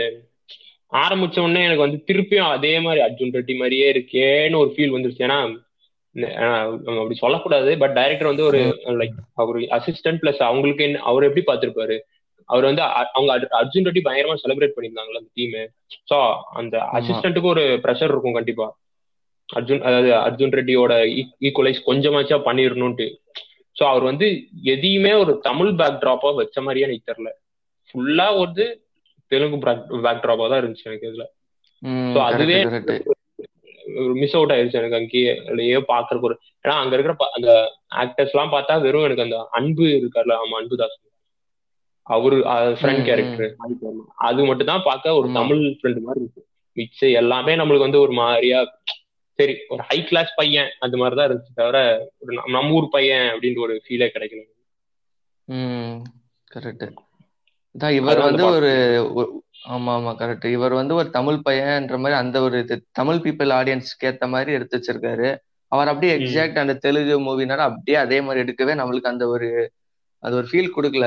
ஆரம்பிச்ச உடனே எனக்கு வந்து திருப்பியும் அதே மாதிரி அர்ஜுன் ரெட்டி மாதிரியே இருக்கேன்னு ஒரு ஃபீல் வந்துருச்சு. ஏன்னா அப்படி சொல்லக்கூடாது பட் டைரக்டர் வந்து ஒரு லைக் அவர் அசிஸ்டன்ட் பிளஸ் அவங்களுக்கு என்ன அவர் எப்படி பார்த்திருப்பாரு? அவர் வந்து அவங்க அர்ஜு- அர்ஜுன் ரெட்டி பயங்கரமா செலிப்ரேட் பண்ணியிருந்தாங்களா அந்த டீம் சோ அந்த அசிஸ்டன்ட்டுக்கு ஒரு ப்ரெஷர் இருக்கும் கண்டிப்பா. அர்ஜுன் அதாவது அர்ஜுன் ரெட்டியோட ஈக்குவலைஸ் கொஞ்சமாச்சா பண்ணிடணும்ட்டு சோ அவர் வந்து எதையுமே ஒரு தமிழ் பேக் டிராப்பா வச்ச மாதிரியே எனக்கு தெரியல. ஃபுல்லா வந்து தெலுங்கு பேக் டிராப்பா தான் இருந்துச்சு எனக்கு இதுல. சோ அதுவே மிஸ் அவுட் ஆயிருச்சு எனக்கு அங்கேயே இல்லையே பாக்குறதுக்கு ஒரு ஏன்னா அங்க இருக்கிற அந்த ஆக்டர்ஸ் எல்லாம் பார்த்தா வெறும் எனக்கு அந்த அன்பு இருக்கார்ல ஆமா அன்புதாஸ். அவரு ஃப்ரெண்ட் கேரக்டர் அது மட்டும் தான் பார்க்க ஒரு தமிழ் ஃப்ரெண்ட் மாதிரி இருக்கு. மிச்ச எல்லாமே நம்மளுக்கு வந்து ஒரு மாதிரியா சரி ஒரு ஹை கிளாஸ் பையன் அது மாதிரி தான் இருந்துச்சு தவிர ஒரு நம்ம ஊர் பையன் அப்படின்ற ஒரு ஃபீலே கிடைக்கல. ம் கரெக்ட் இவர் வந்து ஒரு ஆமா ஆமா கரெக்ட் இவர் வந்து ஒரு தமிழ் பையன்ற மாதிரி அந்த ஒரு இது தமிழ் பீப்புள் ஆடியன்ஸ்க்கு ஏத்த மாதிரி எடுத்து வச்சிருக்காரு. அவர் அப்படியே எக்ஸாக்ட் அந்த தெலுங்கு மூவினால அப்படியே அதே மாதிரி எடுக்கவே நம்மளுக்கு அந்த ஒரு அது ஒரு ஃபீல் கொடுக்கல.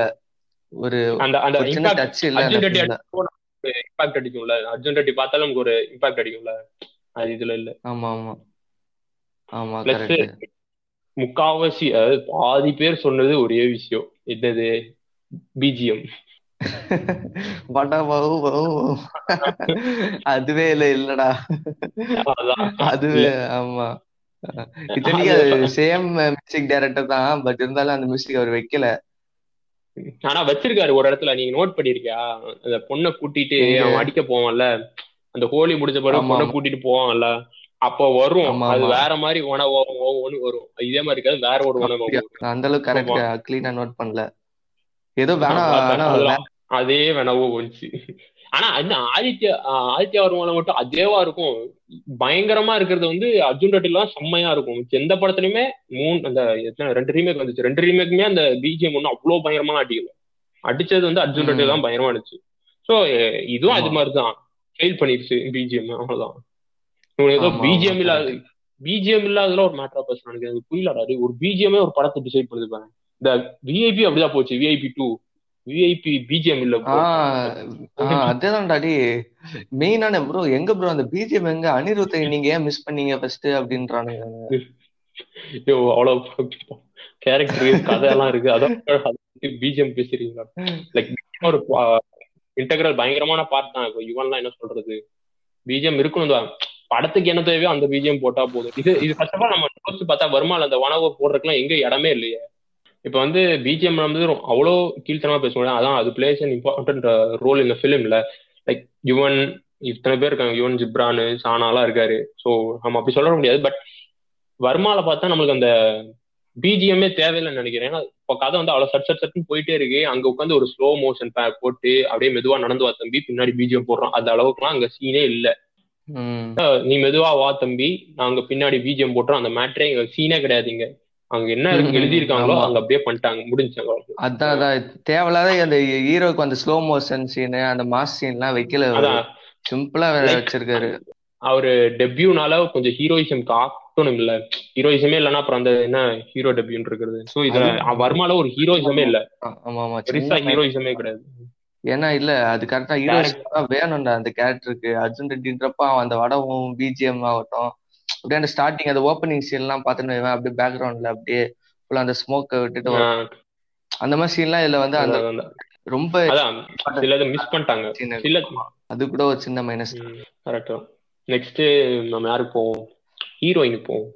ஒரு சின்ன டச் இல்ல இம்பாக்ட் அடிக்கும்ல அர்ஜுன் ரெட்டி பார்த்தாலும் நமக்கு ஒரு இம்பாக்ட் அடிக்கும்ல அது இதுல இல்ல. ஆமா ஆமா. ஆமா கரெக்ட் முக்காவாசி அதாவது பாதி பேர் சொன்னது ஒரே விஷயம். என்னது? பிஜிஎம் அதுவே இல்ல இல்லடா. அதுவே ஆமா. இத்தனைக்கு அது சேம் மியூசிக் டைரக்டர் தான் பட் இருந்தாலும் அந்த மியூசிக் அவர் வைக்கல. ஆனா வச்சிருக்காரு ஒரு இடத்துல. நீங்க நோட் பண்ணிருக்கியா? அந்த பொண்ணை கூட்டிட்டு அவன் அடிக்க போவான்ல. அந்த ஹோலி முடிஞ்ச பிறகு பொண்ணை கூட்டிட்டு போவான்ல. அப்போ வரும். அது வேற மாதிரி உன ஒன்னு வரும். இதே மாதிரி இருக்காது வேற ஒரு உணவு அந்த அளவுக்கு கரெக்டா கிளீனா நோட் பண்ணல. ஏதோ வேணா அதே வேணாவோ வந்துச்சு ஆனா அந்த ஆதித்யா ஆதித்யா வருமால மட்டும் அதேவா இருக்கும். பயங்கரமா இருக்கிறது வந்து அர்ஜுன் ரெட்டிலாம் செம்மையா இருக்கும். எந்த படத்துலயுமே மூணு அந்த ரெண்டு ரீமேக் வந்துச்சு. ரெண்டு ரீமேக்குமே அந்த பிஜிஎம் ஒன்றும் அவ்வளோ பயங்கரமா அடிக்கல. அடிச்சது வந்து அர்ஜுன் ரெட்டி தான் பயங்கரமா இருந்துச்சு. ஸோ இதுவும் அது ஆமா. மாதிரி தான் ஃபெயில் பண்ணிருச்சு பிஜிஎம் அவ்வளவுதான். ஏதோ பிஜிஎம் இல்லாத பிஜிஎம் இல்லாததுல ஒரு மேட்டரா பேசுறான் எனக்கு டேய். ஒரு பிஜிஎம்மே ஒரு படத்தை டிசைட் பண்ணுது பாருங்க. இந்த விஐபி அப்படிதான் போச்சு. விஐபி டூ விஐபி பிஜிஎம் இல்ல அதேதான்டா டி மெயினான ப்ரோ எங்க ப்ரோ அந்த பிஜிஎம் எங்க? அனிருத்தை நீங்க ஏன் மிஸ் பண்ணீங்க ஃபர்ஸ்ட் அப்படின்றானுங்க. ஐயோ, அவ்வளவு கேரக்டர் கதையெல்லாம் இருக்கு. அதான் பிஜிஎம் பேசுறீங்களா லைக் ஒரு இன்டெகிரல் பயங்கரமான பார்ட் தான். இப்போ இவன்லாம் என்ன சொல்றது? பிஜிஎம் இருக்கணும் தான். படத்துக்கு என்ன தேவையோ அந்த பிஜிஎம் போட்டா போதும். இது இது ஃபர்ஸ்ட் ஆஃப் ஆல் நம்ம யோசிச்சு பார்த்தா வருமானம் அந்த உணவை போடுறதுக்குலாம் எங்க இடமே இல்லையே. இப்போ வந்து பிஜிஎம் வந்து அவ்வளோ கீழ்த்தனமா பேச முடியாது. அதான் அது பிளேஸ் அன் இம்பார்ட்டன்ட் ரோல் இந்த ஃபிலிம்ல லைக் யுவன் இத்தனை பேர் இருக்காங்க. யுவன் ஜிப்ரானு சானாலாம் இருக்காரு. ஸோ நம்ம அப்படி சொல்ல முடியாது. பட் வர்மால பார்த்தா நம்மளுக்கு அந்த பிஜிஎம்மே தேவையில்லைன்னு நினைக்கிறேன். ஏன்னா இப்போ கதை வந்து அவ்வளவு சட் சட் சட்னு போயிட்டே இருக்கு. அங்க உட்காந்து ஒரு ஸ்லோ மோஷன் போட்டு அப்படியே மெதுவா நடந்து வா தம்பி. பின்னாடி பிஜிஎம் போடுறோம் அந்த அளவுக்குலாம் அங்க சீனே இல்ல. நீ மெதுவா வா தம்பி. நாங்க பின்னாடி பிஜிஎம் போட்டுறோம் அந்த மேட்ரே இங்க சீனே கிடையாதுங்க அங்க என்ன எழுதி இருக்காங்களோ. அங்க அப்படியே பண்ணிட்டாங்க முடிஞ்சாங்க அதான் அதான். தேவையில்லாத அந்த ஹீரோக்கு அந்த ஸ்லோ மோஷன் சீனு அந்த மாஸ் சீன்லாம் வைக்கல அவரு. அதான். சிம்பிளா வச்சிருக்காரு. அவரு டெபியூனால கொஞ்சம் ஹீரோயிசம் காட்டணும் இல்ல ஹீரோயிசமே இல்லைன்னா அப்புறம் அந்த என்ன ஹீரோ டெபியூன் இருக்கிறது. சோ இதுல வர்மால ஒரு ஹீரோயிசமே இல்ல. ஆமா ஆமா. பெருசா ஹீரோயிசமே கிடையாது. ஏன்னா இல்ல அது கரெக்டா ஹீரோஸ் வேணும்டா அந்த கேரக்டருக்கு அர்ஜுன் ரெட்டின்றப்ப அந்த வடவும் பிஜிஎம் ஆகட்டும். அப்படியே அந்த ஸ்டார்டிங் அந்த ஓப்பனிங் சீன் எல்லாம் பார்த்துன்னு வைவேன், அப்படியே பேக்ரவுண்ட்ல அப்படியே ஃபுல்லா அந்த ஸ்மோக்கை விட்டுட்டு அந்த மாதிரி சீன்லாம் இதுல வந்து அந்த. ரொம்ப சிலது மிஸ் பண்ணிட்டாங்க. சில அது கூட ஒரு சின்ன மைனஸ் கரெக்ட் நெக்ஸ்ட் நம்ம யாருக்கு போவோம்? ஹீரோயினுக்கு போவோம்.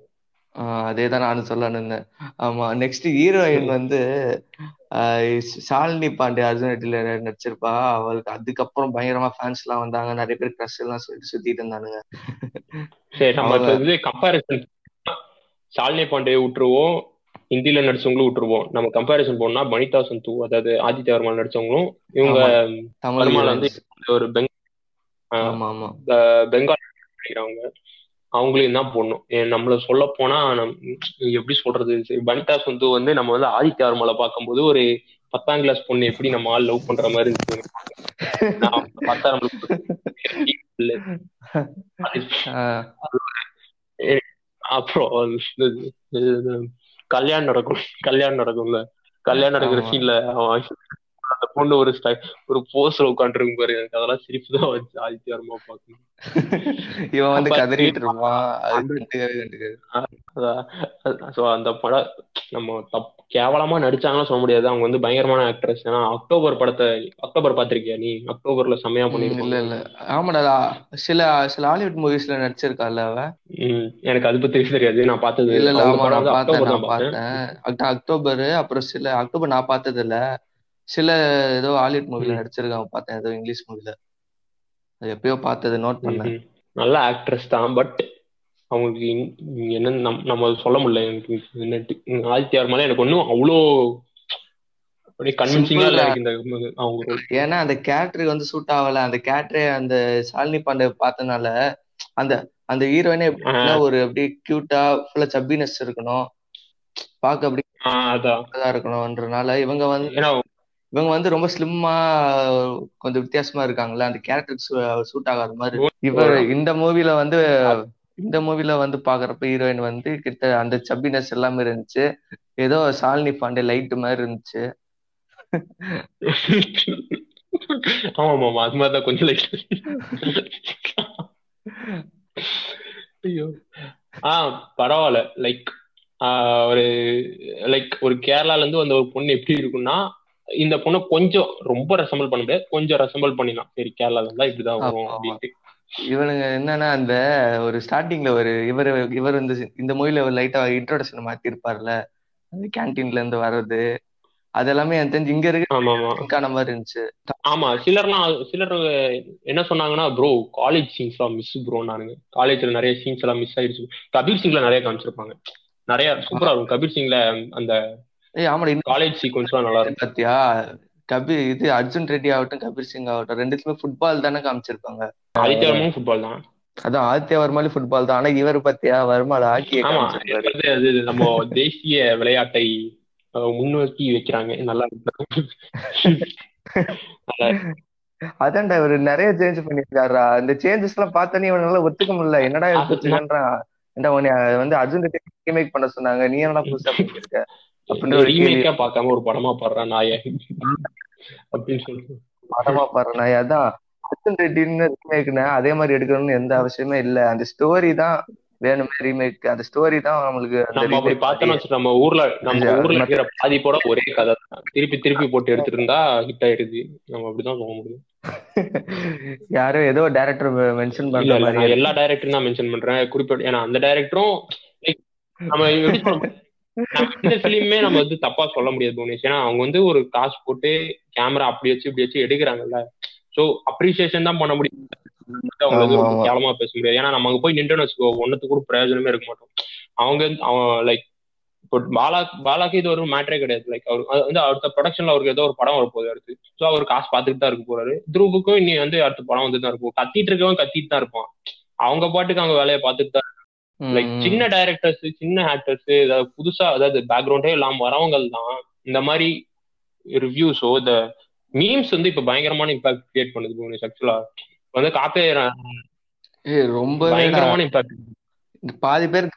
அதே தான் நானும் இருந்தேன். ஆமா நெக்ஸ்ட் ஹீரோயின் வந்து ஷாலினி பாண்டே அர்ஜுன் ரெட்டில நடிச்சிருப்பா. அவளுக்கு அதுக்கப்புறம் பயங்கரமா ஃபேன்ஸ் எல்லாம் வந்தாங்க. நிறைய பேர் க்ரஷ் எல்லாம் சொல்லிட்டு சுத்திட்டு இருந்தானுங்க. கம்பேரிசன் ஷாலினி பாண்டே விட்டுருவோம். ஹிந்தில நடிச்சவங்களும் விட்டுருவோம். நம்ம கம்பேரிசன் போனோம்னா பனிதா சந்து அதாவது ஆதித்ய வர்மா நடிச்சவங்களும் இவங்க தமிழ் வந்து. ஒரு பெங் ஆமா ஆமா. பெங்கால் நினைக்கிறவங்க அவங்களையும் தான் போடணும். நம்மள சொல்ல போனா நம் எப்படி சொல்றது? வனிதா சந்து வந்து நம்ம வந்து ஆதித்ய வர்மால பார்க்கும்போது ஒரு பத்தாம் கிளாஸ் பொண்ணு எப்படி நம்ம ஆள் லவ் பண்ற மாதிரி இருந்துச்சு. ஆஹ் அப்புறம் கல்யாணம் நடக்கும் கல்யாணம் நடக்கும்ல. கல்யாணம் நடக்கிற. சீன்ல அவன் அந்த பொண்ணு ஒரு ஒரு போஸ்ல உட்காந்துருக்கும் பாரு எனக்கு அதெல்லாம் சிரிப்பு தான் வச்சு ஆதித்ய வர்மா பார்க்கணும். இவன் வந்து கதறிட்டு இருப்பான். அந்த- படம் நம்ம தப் கேவலமா நடிச்சாங்கன்னு சொல்ல முடியாது. அவங்க வந்து பயங்கரமான ஆக்ட்ரஸ் ஏன்னா அக்டோபர் படத்தை அக்டோபர் பாத்திருக்கியா நீ? அக்டோபர்ல செம்மையா ம், இல்ல இல்ல. ஆமாடா சில சில ஹாலிவுட் மூவிஸ்ல நடிச்சிருக்கால அவ எனக்கு அது பத்தி தெரியாது. நான் பார்த்தது இல்ல இல்ல அக்டோபர் அக்டோபர் அப்புறம் சில அக்டோபர் நான் பார்த்தது இல்ல சில ஏதோ ஹாலிவுட் மூவில ம். நடிச்சிருக்கான் பார்த்தேன். ஏதோ இங்கிலீஷ் மூவில அது எப்பயோ பார்த்தது நோட் பண்ணேன். நல்ல ஆக்ட்ரஸ் தான். பட் அவங்களுக்கு என்னன்னு நம்- நம்ம சொல்ல முடியல. எனக்கு என்னட்டு ஆதித்யா வர்மால எனக்கு ஒன்றும் அவ்வளோ. ஏன்னா அந்த கேரக்டருக்கு வந்து சூட் ஆகல. அந்த கேரக்டரே அந்த ஷாலினி பாண்டே பார்த்தனால அந்த அந்த ஹீரோயினே ஒரு அப்படியே கியூட்டா ஃபுல்லா சப்பினஸ் இருக்கணும். பார்க்க அப்படி இருக்கணும்ன்றனால இவங்க வந்து இவங்க வந்து ரொம்ப ஸ்லிம்மா கொஞ்சம் வித்தியாசமா இருக்காங்கல்ல? அந்த கேரக்டருக்கு சூட் ஆகாத மாதிரி. இவர் இந்த மூவில வந்து இந்த மூவில வந்து பாக்குறப்ப ஹீரோயின் வந்து கிட்ட அந்த சப்பினஸ் எல்லாமே இருந்துச்சு. ஏதோ ஷாலினி பாண்டே லைட் மாதிரி இருந்துச்சு. ஆமா ஆமா அது மாதிரிதான் கொஞ்சம் லைட் ஐயோ. ஆ பரவாயில்ல. லைக் ஒரு லைக் ஒரு கேரளால இருந்து வந்த ஒரு பொண்ணு எப்படி இருக்கும்னா இந்த பொண்ணை கொஞ்சம் ரொம்ப ரெசம்பிள் பண்ண முடியாது. கொஞ்சம் ரெசம்பிள் பண்ணிடலாம் சரி கேரளால இருந்தா இப்படிதான் வரும். அப்படின்ட்டு. இவனுங்க என்னன்னா அந்த ஒரு ஸ்டார்டிங்ல ஒரு இவர் இவர் வந்து இந்த மூவில ஒரு லைட்டா இன்ட்ரோடக்ஷன் மாத்தி இருப்பார்ல அந்த கேன்டீன்ல இருந்து வர்றது. அது எல்லாமே எனக்கு தெரிஞ்சு இங்க இருக்க ஆமா ஆமா. சிங்கான மாதிரி இருந்துச்சு. ஆமா சிலர்லாம் சிலர் என்ன சொன்னாங்கன்னா ப்ரோ காலேஜ் சீன்ஸ் எல்லாம் மிஸ் ப்ரோ நானுங்க காலேஜ்ல நிறைய சீன்ஸ் எல்லாம் மிஸ் ஆயிடுச்சு. கபீர் சிங்ல நிறைய காமிச்சிருப்பாங்க. நிறைய சூப்பரா இருக்கும். கபீர் சிங்ல அந்த ஏய் ஆமாடா இன்னும் காலேஜ் நல்லா இருக்கும் பாத்தியா? கபீர் இது அர்ஜுன் ரெட்டி ஆகட்டும் கபீர் சிங் ஆகட்டும் ரெண்டுத்துலயுமே ஃபுட்பால் தானே காமிச்சிருப்பாங்க. ஆதித்யவர்மனும் ஃபுட்பால் தான். அதான் ஆதித்யா வர்மாலி ஃபுட்பால் தான். ஆனா இவர் பாத்தியா வர்மால அது நம்ம தேசிய விளையாட்டை முன்னோக்கி வைக்கிறாங்க. நல்லா இருக்கு. அதான்டா இவர் நிறைய சேஞ்ச் பண்ணிருக்காருடா இந்த சேஞ்சஸ் எல்லாம் பார்த்தோன்னே இவனால ஒத்துக்க முடியல. என்னடா உன்னை வந்து அர்ஜுன் ரெட்டி ரீமேக் பண்ண சொன்னாங்க. நீ என்னடா புதுசா பண்ணிருக்க? கேள்வி. ரீமேக்கா பார்க்காம ஒரு படமா பாடுறான் நாய அப்படின்னு சொல்லிட்டு. படமா பாடுறேன் நான் அதான் அர்ஜுன் ரெட்டின்னு ரீமேக்னா அதே மாதிரி எடுக்கணும்னு எந்த அவசியமே இல்ல. அந்த ஸ்டோரி தான் வேணுமே ரீமேக் அந்த ஸ்டோரி தான் நம்மளுக்கு நம்ம அப்படி remake பார்த்தோம்னு மாதிரி. வச்சு நம்ம ஊர்ல நம்ம ஊர்ல இருக்கிற பாதி போட ஒரே கதை தான். திருப்பி திருப்பி போட்டு எடுத்துட்டு இருந்தா ஹிட் ஆயிடுது. நம்ம அப்படிதான் சொல்ல முடியும். யாரோ ஏதோ டேரக்டர் மென்ஷன் நான் எல்லா டைரக்டரும் தான் மென்ஷன் பண்றேன். குறிப்பிட்ட ஏன்னா அந்த டைரக்டரும் நம்ம இந்த பிலிமே நம்ம வந்து தப்பா சொல்ல முடியாது புவனேஷ். ஏன்னா அவங்க வந்து ஒரு காசு போட்டு கேமரா அப்படி வச்சு இப்படி வச்சு எடுக்கிறாங்கல்ல. சோ அப்ரிசியேஷன் தான் பண்ண முடியும். அவங்க வந்து ரொம்ப. கேவலமா பேச முடியாது. ஏன்னா நம்ம அங்க போய் நின்றுன்னு வச்சுக்கோ ஒன்னத்துக்கு கூட பிரயோஜனமே இருக்க மாட்டோம். அவங்க அவன் லைக் இப்போ பாலா பாலாக்கு இது ஒரு மேட்டரே கிடையாது. லைக் அவர் வந்து அடுத்த ப்ரொடக்ஷன்ல அவருக்கு ஏதோ ஒரு படம் வரப்போகுது அடுத்து. ஸோ அவர் காசு பார்த்துட்டு தான் இருக்க போறாரு. துருவுக்கும் இனி வந்து அடுத்த படம் வந்து தான் இருக்கும். கத்திட்டு இருக்கவன் கத்திட்டு தான் இருப்பான். அவங்க பாட்டுக்கு அவங்க வேலையை பார்த்துட்டு தான் லைக் சின்ன டைரக்டர்ஸ் சின்ன ஆக்டர்ஸ் ஏதாவது புதுசா அதாவது பேக்ரவுண்டே இல்லாம வரவங்க தான் இந்த மாதிரி ரிவ்யூஸோ இந்த மீம்ஸ் வந்து இப்ப பயங்கரமான இம்பாக்ட் கிரியேட் பண்ணுது புவனேஷ் ஆக்சுவலா வந்து காப்பே ரொம்பவேடா பயங்கரமான இம்பாக்ட் பாதி பேர்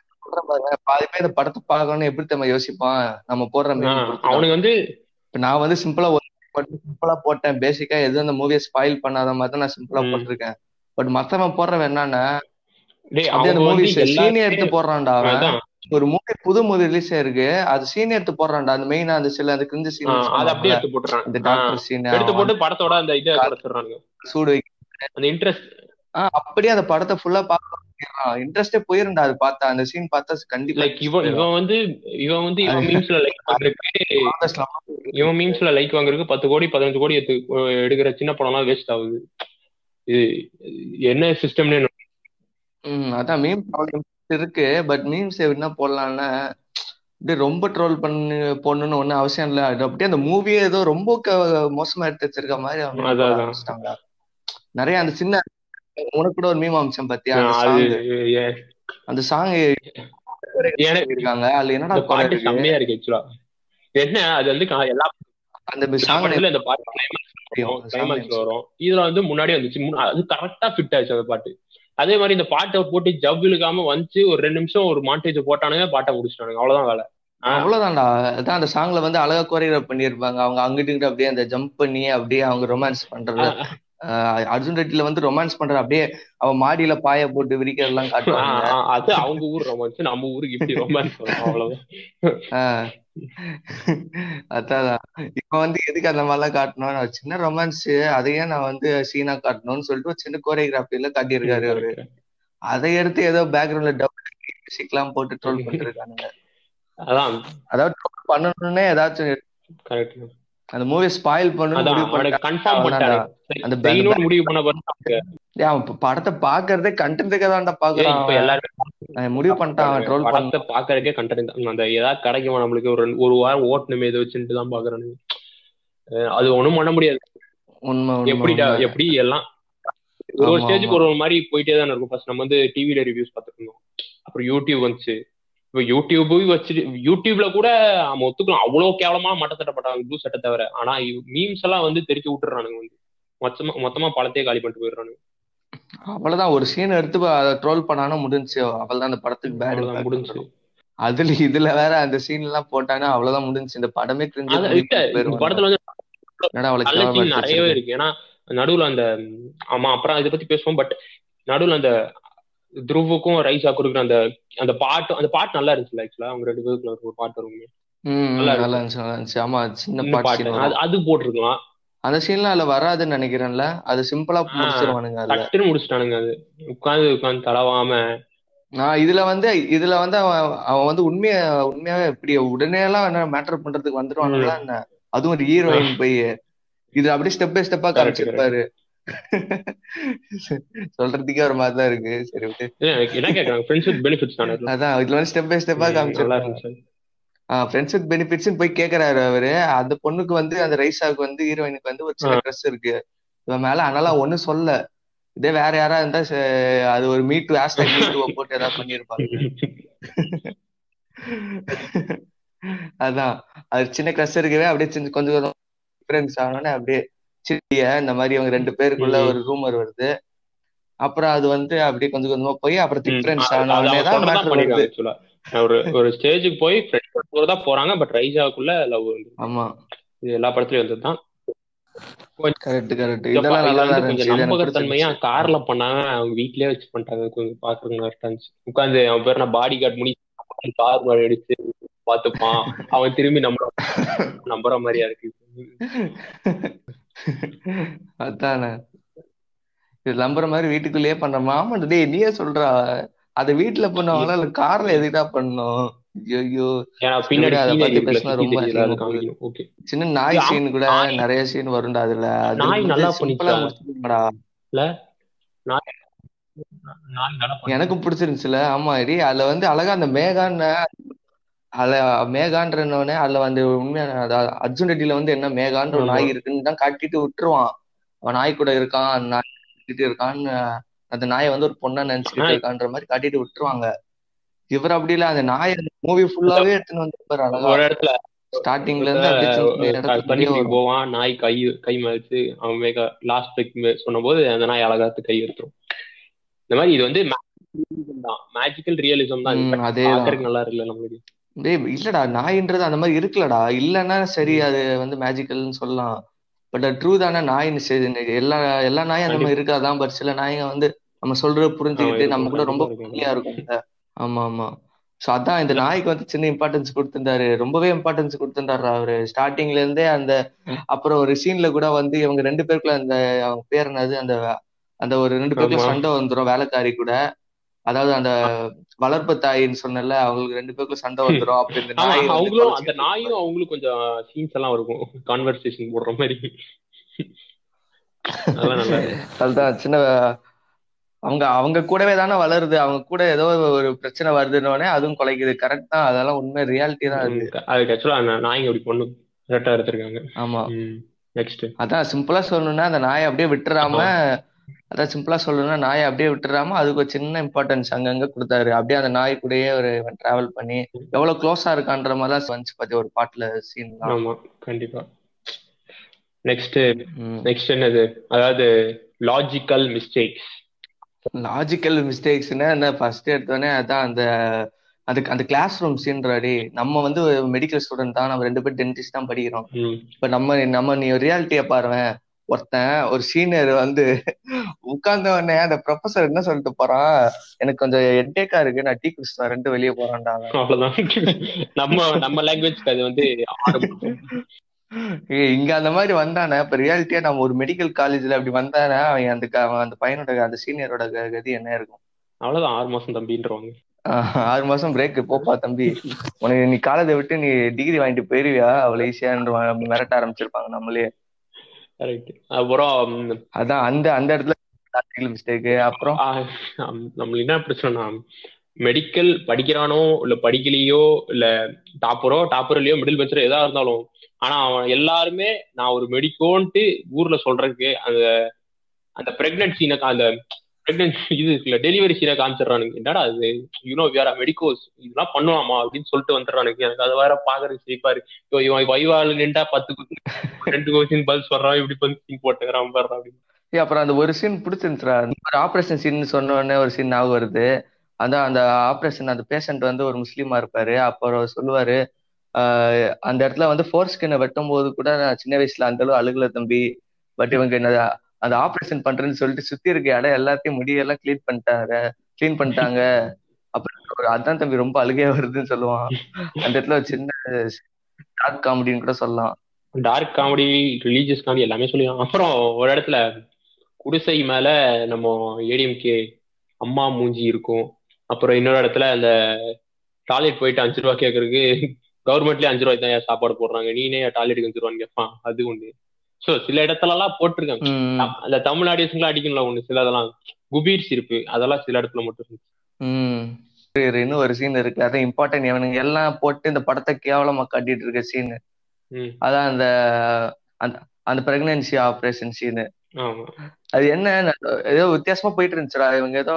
பாதி பேர் இந்த படத்தை பார்க்கணும்னு எப்படி தெரியுமா யோசிப்பான்? நம்ம போடுற அவனுக்கு வந்து இப்ப நான் வந்து சிம்பிளா ஒரு மட்டும் சிம்பிளா போட்டேன். பேசிக்கா எதுவும் அந்த மூவியை ஸ்பாயில் பண்ணாத மாதிரி தான் நான் சிம்பிளா. போட்டிருக்கேன். பட் மத்தவன் போடுறவன் என்னன்னா டேய் அப்படியே அந்த அவங்க மூவி வந்து சீன் எடுத்து போடுறான்டா அவன். ஒரு மூவி புது மூவி ரிலீஸ் ஆயிருக்கு. அது சீன் எடுத்து போடுறான்டா. அந்த மெயினா அந்த சில அந்த கிரிஞ்சு சீன் அதை அப்படியே எடுத்து போட்டுறான். இந்த டாக்டர் சீன் எடுத்து போட்டு படத்தோட அந்த இதை குறைச்சிடுறானுங்க சூடு அந்த இன்ட்ரெஸ்ட் அப்படியே அந்த படத்தை ஃபுல்லா பார்க்க இன்ட்ரெஸ்டே போயிருந்தா அது பார்த்தா. அந்த சீன் பார்த்தா கண்டிப்பா லைக் இவன் இவன் வந்து இவன் வந்து இவன் மீம்ஸ்ல லைக் வாங்குறதுக்கு இவன் மீம்ஸ்ல லைக் வாங்குறதுக்கு பத்து கோடி பதினஞ்சு கோடி எடுக்கிற சின்ன படம்லாம் வேஸ்ட் ஆகுது. இது என்ன சிஸ்டம்னு ம் அதான் மீம் இருக்கு. பட் மீம்ஸ் என்ன போடலாம்னா அப்படியே ரொம்ப ட்ரோல் பண்ணு போடணும்னு ஒன்றும் அவசியம் இல்லை. அது அப்படியே அந்த மூவியே ஏதோ ரொம்ப க- மோசமா எடுத்து வச்சிருக்க மாதிரி அவங்க போட அதான். நிறைய அந்த சின்ன உனக்கு கூட ஒரு மீம் அம்சம் பத்தியா? அந்த அது சாங் ஏ- அந்த சாங் எனக்கு இருக்காங்க அதுல என்னடா இந்த குறை பாட்டு இருக்கு செம்மையா இருக்கு ஆக்சுவலா என்ன அது வந்து கா- எல்லா அந்த எல்லா சாங் இந்த பாட்டு கிளைமாக்ஸ்ல வரும். இதுல வந்து முன்னாடி வந்துச்சு. அது கரெக்டா ஃபிட் ஆச்சு அந்த பாட்டு. அதே மாதிரி இந்த பாட்டை போட்டு ஜவ் இழுக்காம வந்துச்சு ஒரு ரெண்டு நிமிஷம் ஒரு மாண்டேஜ் போட்டானுங்க பாட்டை முடிச்சிட்டானுங்க. அவ்வளவுதான் வேலை. அவ்வளவுதான்டா. அதான் அந்த சாங்ல வந்து அழகா கோரியோகிராஃப் பண்ணியிருப்பாங்க. அவங்க அங்கிட்டு அப்படியே அந்த ஜம்ப் பண்ணி அப்படியே அவங்க ரொமான்ஸ் பண்றது. அர்ஜுன் ரெட்டில வந்து ரொமான்ஸ் பண்றது. அப்படியே அவன் மாடியில பாய போட்டு விரிக்கிறதெல்லாம் காட்டுவாங்க அது அவங்க ஊர் ரொமான்ஸ் நம்ம ஊருக்கு இப்படி ரொமான்ஸ் அவ்வளவுதான். ஆஹ் அதான் இப்ப வந்து எதுக்கு அந்த மாதிரிலாம் காட்டணும் நான் சின்ன ரொமான்ஸ் அதையே நான் வந்து சீனா காட்டணும்னு சொல்லிட்டு ஒரு சின்ன கோரியோகிராஃபில காட்டியிருக்காரு அவரு. அதை எடுத்து ஏதோ பேக்ரவுண்ட்ல டபுள் மியூசிக்லாம் போட்டு ட்ரோல் பண்ணிருக்கானுங்க அதான். அதாவது ட்ரோல் பண்ணணும்னே ஏதாச்சும் கரெக்ட் அந்த மூவி ஸ்பாயில் பண்ணிட்டான். கன்ஃபார்ம் அந்த முடிவு பண்ண டேய், அவன் படத்தை பாக்குறதே கண்டென்ட்டுக்கு தான்டா பாக்குறான். எல்லாருமே முடிவு பண்ணிட்டான் அவன் ட்ரோல் பண்ண. படத்தை பாக்குறதுக்கே கண்டென்ட் அந்த ஏதாவது கிடைக்குமா நம்மளுக்கு ஒரு ஒரு வாரம் ஓட்டணுமே இதை வச்சுட்டு தான் அது ஒண்ணும் பண்ண முடியாது. உண்மை எப்படிடா. எப்படி எல்லாம்? ஒரு ஸ்டேஜுக்கு. ஒரு மாதிரி போயிட்டே தான் இருக்கும். ஃபர்ஸ்ட் நம்ம வந்து டிவில ரிவ்யூஸ் இருந்தோம். அப்புறம் யூடியூப் வந்துச்சு. இப்போ யூடியூப் வச்சுட்டு யூடியூப்ல கூட நம்ம ஒத்துக்கலாம் அவ்வளவு கேவலமா மட்ட சட்டப்பட்டாங்க ப்ளூ சட்டை தவிர. ஆனா மீம்ஸ் எல்லாம் வந்து தெரிச்சு விட்டுறானுங்க வந்து. மொத்தமா மொத்தமா பழத்தையே காலி பண்ணிட்டு போயிடுறானுங்க. அவ்வளவுதான். ஒரு சீன் எடுத்து அதை ட்ரோல் பண்ணானா முடிஞ்சுச்சு. அவ்வளவுதான் அந்த படத்துக்கு பேட் முடிஞ்சு அதுல இதுல வேற அந்த சீன் எல்லாம் போட்டானா அவ்வளவுதான் முடிஞ்சுச்சு. இந்த படமே படத்துல வந்து நிறையவே? இருக்கு. ஏன்னா நடுவுல அந்த ஆமா அப்புறம் இதை பத்தி பேசுவோம். பட் நடுவுல அந்த துருவுக்கும் ரைஸாக்கும் இருக்கிற அந்த அந்த பாட்டு அந்த பாட்டு நல்லா இருந்துச்சு ஆக்சுவலா அவங்க ரெண்டு பேருக்குள்ள ஒரு பாட்டு வரும். நல்லா இருந்துச்சு நல்லா இருந்துச்சு. ஆமா சின்ன பாட்டு அது போட்டிருக்கலாம். அந்த சீன்லாம் அதுல வராதுன்னு நினைக்கிறேன்ல. அது சிம்பிளா. முடிச்சிருவானுங்க டக்குன்னு முடிச்சிட்டானுங்க அது. உட்காந்து உட்காந்து தடவாம. நான் இதுல வந்து இதுல வந்து அவன் அவன் வந்து உண்மைய உண்மையாவே எப்படி உடனே எல்லாம் என்ன மேட்டர் பண்றதுக்கு வந்துருவானுங்களா என்ன? அதுவும் ஒரு ஹீரோயின் போய் இது அப்படியே ஸ்டெப் பை ஸ்டெப்பா காமிச்சிருப்பாரு சொல்றதுக்கே ஒரு மாதிரி தான் இருக்கு. சரி விட்டு என்ன கேக்குறாங்க? ஃப்ரெண்ட்ஸ் வித் பெனிஃபிட்ஸ் தானே? அதான் இதுல வந்து ஸ்டெப் பை ஸ்டெப்பா காமிச்சிருப்பாங்க இருந்துச்சு. ஃப்ரெண்ட்ஸ் வித் பெனிஃபிட்ஸ் போய் கேக்குறாரு அவரு. அந்த பொண்ணுக்கு வந்து அந்த ரைசாவுக்கு வந்து ஹீரோயினுக்கு வந்து ஒரு சின்ன ட்ரெஸ் இருக்கு. இவன் மேல அதனால ஒண்ணும் சொல்ல. இதே வேற யாரா இருந்தா அது ஒரு மீட்டு ஹேஷ்டாக் மீட்டு போட்டு ஏதாவது பண்ணிருப்பாங்க. அதான். அது சின்ன கிரஷ் இருக்கவே அப்படியே கொஞ்சம் கொஞ்சம் டிஃபரன்ஸ் ஆனோடனே அப்படியே சிட்டிய இந்த மாதிரி அவங்க ரெண்டு பேருக்குள்ள. ஒரு ரூமர் வருது. அப்புறம் அது வந்து அப்படியே கொஞ்சம் கொஞ்சமா போய் அப்புறம் வருது. actually. ஒரு ஒரு ஸ்டேஜுக்கு போய் ஃப்ரெண்ட்ஸ் தான் போறாங்க பட் ரைசாவுக்குள்ள லவ் ஆமா. இது எல்லா படத்துலயும் வந்தது தான் கரெக்ட் கரெக்ட் இதெல்லாம் நல்லா கொஞ்சம் நம்பகத்தன்மையா கார்ல பண்ணாங்க அவங்க வீட்லயே வச்சு பண்ணிட்டாங்க. கொஞ்சம் நல்லா இருந்துச்சு. உட்காந்து அவன் பேர் நான் பாடி கார்டு முடி கார் மாதிரி அடிச்சு பாத்துப்பான் அவன் திரும்பி நம்புற நம்புற மாதிரியா இருக்கு. அதானே. இது நம்புற மாதிரி வீட்டுக்குள்ளேயே பண்றோமா ஆமாண்டா டேய் நீயே சொல்றா. அத வீட்டுல பண்ணுவாங்களா இல்ல கார்ல எதுக்குடா பண்ணணும் ஐயோ பின்னாடி அதை பத்தி பேசினா ரொம்ப ஓகே. சின்ன நாய் சீன் கூட. நிறைய சீன் வரும்டா அதுல. அது நாய் நல்லா? முடிச்சிருக்கா இல்ல? நாய். எனக்கும் பிடிச்சிருந்துச்சுல. ஆமா இடி அதுல வந்து அழகா அந்த மேகான்னு அதுல மேகான்றனோடனே அதுல வந்து உண்மையான அர்ஜுன் ரெட்டில வந்து என்ன மேகான்ற ஒரு நாய் இருக்குன்னு தான் காட்டிட்டு விட்டுருவான். அவன் நாய் கூட இருக்கான் நாய் இருக்கான்னு அந்த நாயை வந்து ஒரு பொண்ணா நினைச்சுக்கிட்டு இருக்கான்ற மாதிரி காட்டிட்டு விட்டுருவாங்க. இவர் அப்படி இல்ல அந்த நாயை மூவி ஃபுல்லாவே எடுத்துன்னு வந்து அழகா. ஒரு இடத்துல ஸ்டார்டிங்ல இருந்து சின்ன சின்ன போவான் நாய் கை கை மதிச்சு அவன் மேக லாஸ்ட் பெக் சொன்னபோது அந்த நாய் அழகாத்து கை எடுத்துரும். இந்த மாதிரி இது வந்து தான். மேஜிக்கல் ரியலிசம் தான். பாக்குறதுக்கு நல்லா இருக்குல்ல நம்மளுக்கு. டேய் இல்லடா நாயின்றது அந்த மாதிரி இருக்குல்லடா இல்லைன்னா சரி அது வந்து மேஜிக்கல்னு சொல்லலாம். பட் ட்ரூ தானே நாயின்னு சரி எல்லா எல்லா நாயும் அந்த மாதிரி இருக்காதான் பட் சில நாய்ங்க வந்து நம்ம சொல்றத புரிஞ்சுக்கிட்டு நம்ம இருக்கும் கூட ரொம்ப இருக்கும். ஃப்ரெண்ட்லியா இருக்கும்ல. ஆமா ஆமா. ஸோ அதான் இந்த நாய்க்கு வந்து சின்ன இம்பார்ட்டன்ஸ் கொடுத்திருந்தாரு ரொம்பவே இம்பார்ட்டன்ஸ் கொடுத்திருந்தாரு அவரு. ஸ்டார்டிங்ல இருந்தே அந்த அப்புறம் ஒரு சீன்ல கூட வந்து இவங்க ரெண்டு பேருக்குள்ள அந்த அவங்க பேர் என்னது? அந்த அந்த ஒரு ரெண்டு பேருக்குள்ள சண்டை வந்துரும் வேலைக்காரி கூட. அதாவது அந்த வளர்ப்பு தாயின்னு சொன்னல அவங்களுக்கு ரெண்டு பேருக்குள்ள சண்டை வந்துரும். அப்ப இந்த ஆமா நாய் வந்து அவங்களும் அந்த நாயும் அவங்களும் கொஞ்சம் சீன்ஸ் எல்லாம் இருக்கும். கான்வர்சேஷன் போடுற மாதிரி. அதுதான் சின்ன அவங்க அவங்க கூடவே தானே வளருது. அவங்க கூட ஏதோ ஒரு பிரச்சனை வருதுன்னொடனே அதுவும் குலைக்குது. கரெக்ட் தான். அதெல்லாம் உண்மை ரியாலிட்டி தான் உம் அதுக்கு ஆக்சுவலா நாய்ங்க அப்படி பொண்ணு கரெக்டா எடுத்திருக்காங்க. ஆமா. நெக்ஸ்ட் அதான் சிம்பிளா சொல்லணும்னா அந்த நாயை அப்படியே விட்டுறாம அதான் சிம்பிளா சொல்லணும்னா நாயை அப்படியே விட்டுறாம அதுக்கு ஒரு சின்ன இம்பார்ட்டன்ஸ் அங்கங்க கொடுத்தாரு. அப்படியே அந்த நாய் கூடயே ஒரு டிராவல் பண்ணி எவ்வளவு க்ளோஸா இருக்கான்ற மாதிரி தான் வந்துச்சு பாத்தி ஒரு பாட்டுல சீன் ஆமா கண்டிப்பா. நெக்ஸ்ட். நெக்ஸ்ட் என்னது? அதாவது லாஜிக்கல் மிஸ்டேக்ஸ் லாஜிக்கல் மிஸ்டேக்ஸ்னா என்ன? ஃபர்ஸ்ட் எடுத்தோடனே அதான் அந்த அதுக்கு அந்த கிளாஸ் ரூம் சீன்றாடி நம்ம வந்து மெடிக்கல் ஸ்டூடெண்ட் தான் நம்ம ரெண்டு பேரும் டென்டிஸ்ட் தான் படிக்கிறோம். இப்ப நம்ம நம்ம நீ ரியாலிட்டிய பாருவேன். ஒருத்தன் ஒரு சீனியர் வந்து உட்கார்ந்த உடனே அந்த ப்ரொஃபசர் என்ன சொல்லிட்டு போறான்? எனக்கு கொஞ்சம் ஹெட்டேக்கா இருக்கு. நான் டீ குடிச்சிட்டு ரெண்டு வெளியே போறான்டா. அவ்வளவுதான். நம்ம நம்ம லாங்குவேஜ்க்கு அது வந்து இங்க அந்த மாதிரி வந்தானே? இப்ப ரியாலிட்டியா நம்ம ஒரு மெடிக்கல் காலேஜ்ல அப்படி வந்தானே? அவன் அந்த அந்த பையனோட அந்த சீனியரோட கதி என்ன இருக்கும்? அவ்வளவுதான். ஆறு மாசம் தம்பின்றவாங்க. ஆறு மாசம் பிரேக் போப்பா தம்பி. உனக்கு நீ காலேஜை விட்டு நீ டிகிரி வாங்கிட்டு போயிருவியா? அவ்வளவு ஈஸியான்ற மிரட்ட ஆரம்பிச்சிருப்பாங்க நம்மளே. கரெக்ட் அப்புறம் அதான் அந்த அந்த இடத்துல மிஸ்டேக் அப்புறம்? நம்மளுக்கு என்ன பிரச்சனைனா மெடிக்கல் படிக்கிறானோ இல்ல படிக்கலையோ இல்ல டாப்பரோ டாப்பர் இல்லையோ மிடில் பெஞ்சரோ எதா இருந்தாலும் ஆனா அவன் எல்லாருமே நான் ஒரு மெடிக்கோன்ட்டு ஊர்ல சொல்றதுக்கு அந்த அந்த பிரெக்னன்ட் சீனை அந்த பிரெக்னன்சி இது இருக்குல்ல டெலிவரி சீனை காமிச்சிடறானுங்க. என்னடா அது யூனோ வேற மெடிக்கோஸ் இதெல்லாம் பண்ணுவாமா? அப்படின்னு சொல்லிட்டு வந்துடுறானுங்க. எனக்கு அது வேற பாக்குறது சிரிப்பா இருக்கு. இவன் வைவால நின்றா பத்து ரெண்டு கோசின் பல்ஸ் வர்றான் இப்படி பஞ்சு போட்டுக்கிறான் வர்றான் அப்படின்னு. அப்புறம் அந்த ஒரு சீன் பிடிச்சிருந்துச்சுடா. ஒரு ஆபரேஷன் சீன் சொன்ன உடனே ஒரு சீன் ஞாபகம் வருது. அதான் அந்த ஆபரேஷன் அந்த பேஷண்ட் வந்து ஒரு முஸ்லீமா இருப்பாரு. அப்புறம் சொல்லுவாரு அந்த இடத்துல வந்து ஃபோர் ஸ்கின்னை வெட்டும் போது கூட நான் சின்ன வயசுல அந்த அளவு அழுகல தம்பி. பட் இவங்க என்ன அந்த ஆப்ரேஷன் பண்றேன்னு சொல்லிட்டு சுத்தி இருக்க இடம் எல்லாத்தையும் முடியெல்லாம் கிளீன் பண்ணிட்டாங்க. கிளீன் பண்ணிட்டாங்க. அப்புறம் ஒரு அதான் தம்பி ரொம்ப அழுகையா வருதுன்னு சொல்லுவான். அந்த இடத்துல ஒரு சின்ன டார்க் காமெடின்னு கூட சொல்லலாம். டார்க் காமெடி ரிலீஜியஸ் காமெடி எல்லாமே சொல்லிடுறான் அப்புறம் ஒரு இடத்துல குடிசை மேல நம்ம ஏடிஎம்கே அம்மா மூஞ்சி இருக்கும். அப்புறம் இன்னொரு இடத்துல அந்த டாய்லெட் போயிட்டு அஞ்சு ரூபா கேட்கறதுக்கு கவர்மெண்ட்லயே அஞ்சு ரூபாய்க்கு தான் ஏன் சாப்பாடு போடுறாங்க? நீனே டாய்லெட்டுக்கு அஞ்சு ரூபான்னு கேட்பான் அது ஒண்ணு சோ சில இடத்துல எல்லாம் போட்டிருக்காங்க அந்த தமிழ் ஆடியன்ஸ்லாம் அடிக்கணும்ல ஒண்ணு. சில அதெல்லாம் குபீர் சிரிப்பு அதெல்லாம் சில இடத்துல மட்டும் இன்னும் ஒரு சீன் இருக்கு. அதான் இம்பார்ட்டன்ட் இவனுங்க எல்லாம் போட்டு இந்த படத்தை கேவலமா காட்டிட்டு இருக்க சீன் அதான் அந்த அந்த அந்த பிரெக்னன்சி ஆபரேஷன் சீன் ஆமா. அது என்ன ஏதோ வித்தியாசமா போயிட்டு இருந்துச்சுடா. இவங்க ஏதோ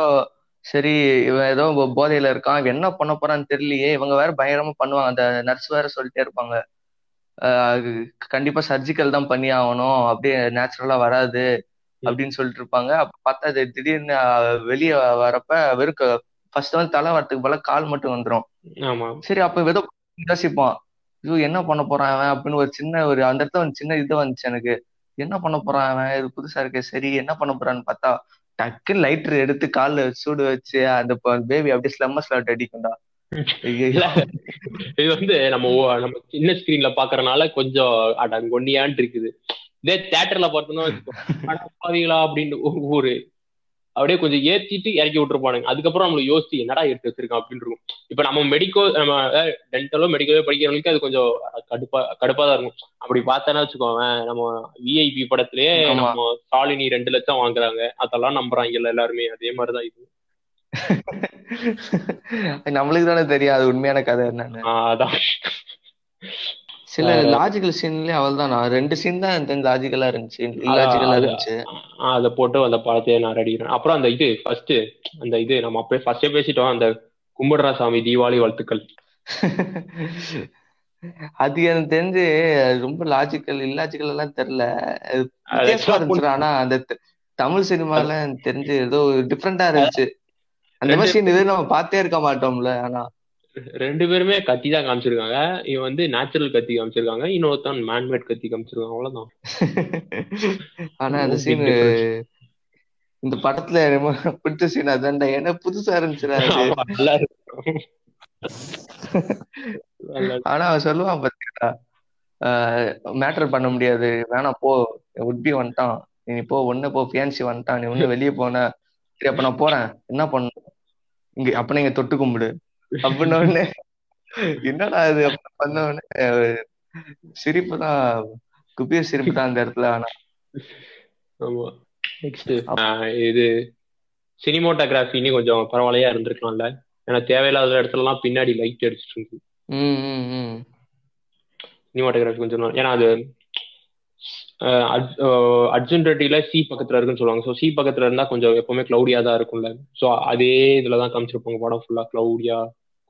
சரி இவன் ஏதோ போதையில இருக்கான். இவன் என்ன பண்ண போறான்னு தெரியலையே. இவங்க வேற பயங்கரமா பண்ணுவாங்க. அந்த நர்ஸ் வேற சொல்லிட்டே இருப்பாங்க. கண்டிப்பா சர்ஜிக்கல் தான் பண்ணி ஆகணும். அப்படியே நேச்சுரலா வராது அப்படின்னு சொல்லிட்டு இருப்பாங்க. அப்ப பார்த்தா அது திடீர்னு வெளிய வரப்ப வெறும் ஃபர்ஸ்ட் வந்து தலை வரத்துக்கு போல கால் மட்டும் வந்துரும். ஆமா. சரி அப்ப ஏதோ யோசிப்பான். ஐயோ என்ன பண்ண போறான் அவன் அப்படின்னு ஒரு சின்ன ஒரு அந்த இடத்துல ஒரு சின்ன இது வந்துச்சு எனக்கு. என்ன பண்ண போறான் அவன்? இது புதுசா இருக்கு சரி என்ன பண்ண போறான்னு பார்த்தா டக்குன்னு லைட்டர் எடுத்து கால்ல சூடு வச்சு அந்த பேபி அப்படியே ஸ்லம்ம ஸ்லாட் அடிக்கும்டா. இது வந்து நம்ம நம்ம சின்ன ஸ்கிரீன்ல பாக்குறதுனால கொஞ்சம் அடங்கொன்னியான்ட்டு இருக்குது. இதே தியேட்டர்ல பார்த்தோம்னா பாவிகளா அப்படின்னு ஒரு- ஒரு அப்படியே கொஞ்சம் ஏத்திட்டு இறக்கி விட்டுருப்பானுங்க. அதுக்கப்புறம் நம்மளுக்கு யோசிச்சு என்னடா எடுத்து வச்சிருக்கான்? அப்படின்னு இருக்கும். இப்ப நம்ம மெடிக்கோ நம்ம டென்டலோ மெடிக்கலோ படிக்கிறவங்களுக்கு அது கொஞ்சம் கடுப்பா கடுப்பா தான் இருக்கும். அப்படி பார்த்தேன்னா வச்சுக்கோங்க நம்ம விஐபி படத்திலேயே. நம்ம சாலினி ரெண்டு லட்சம் வாங்குறாங்க. அதெல்லாம் நம்புறாங்கல்ல எல்லாருமே. அதே மாதிரிதான் இது. நம்மளுக்கு தானே தெரியும். அது உண்மையான கதை என்னன்னு. சில லாஜிக்கல் சீன்லயே அவள் தான். ரெண்டு சீன் தான் எனக்கு லாஜிக்கலா இருந்துச்சு. இல்லாஜிக்கலா இருந்துச்சு. அதை போட்டு அந்த படத்தையே நான் ரெடிக்கிறேன் அப்புறம் அந்த இது ஃபர்ஸ்ட் அந்த இது நம்ம அப்படியே ஃபர்ஸ்டே பேசிட்டோம். அந்த கும்பிடுறா சாமி தீபாவளி வாழ்த்துக்கள். அது எனக்கு தெரிஞ்சு ரொம்ப லாஜிக்கல் இல்லாஜிக்கல் எல்லாம் தெரியல. ஆனா அந்த தமிழ் சினிமால தெரிஞ்சு ஏதோ டிஃப்ரெண்டா இருந்துச்சு. அந்த மாதிரி இது நம்ம பார்த்தே இருக்க மாட்டோம்ல ஆனா. ரெண்டு பேருமே கத்தி தான் காமிச்சிருக்காங்க. இவன் வந்து நேச்சுரல் கத்தி காமிச்சிருக்காங்க இன்னொருத்தன் மேன்மேட் கத்தி காமிச்சிருக்காங்க அவ்வளவுதான். ஆனா அந்த சீன். இந்த படத்துல ரொம்ப பிடிச்ச சீன் அதான்டா ஏன்னா புதுசா இருந்துச்சுடா. ஆனா அவன் சொல்லுவான் பாத்தீங்களா மேட்டர் பண்ண முடியாது வேணாம் போ உட்பி வந்துட்டான். நீ போ ஒண்ணு போ பியான்சி வந்துட்டான் நீ ஒண்ணு வெளியே போன சரி அப்ப நான் போறேன். என்ன பண்ணணும்? இங்க அப்ப நீங்க தொட்டு கும்பிடு. அப்படின்ன உடனே என்னடா இது அப்படி பண்ண உடனே சிரிப்பு தான் குபீர் சிரிப்பு தான் அந்த இடத்துல ஆனா. ஆமா. நெக்ஸ்ட் இது சினிமோட்டோகிராஃபின்னு கொஞ்சம் பரவாயில்லையா இருந்திருக்கலாம்ல? ஏன்னா தேவையில்லாத இடத்துலலாம் பின்னாடி லைட் அடிச்சிட்டு ம் சினிமாட்டோகிராஃபி கொஞ்சம் ஏன்னா அது அஹ், அர்ஜ்- அஹ், அர்ஜுன் ரெட்டில சி பக்கத்துல இருக்குன்னு சொல்லுவாங்க. ஸோ சி பக்கத்துல இருந்தா கொஞ்சம் எப்பவுமே கிளவுடியா தான் இருக்கும்ல. ஸோ அதே இதுல தான் காமிச்சிருப்பாங்க. படம் ஃபுல்லா கிளவுடியா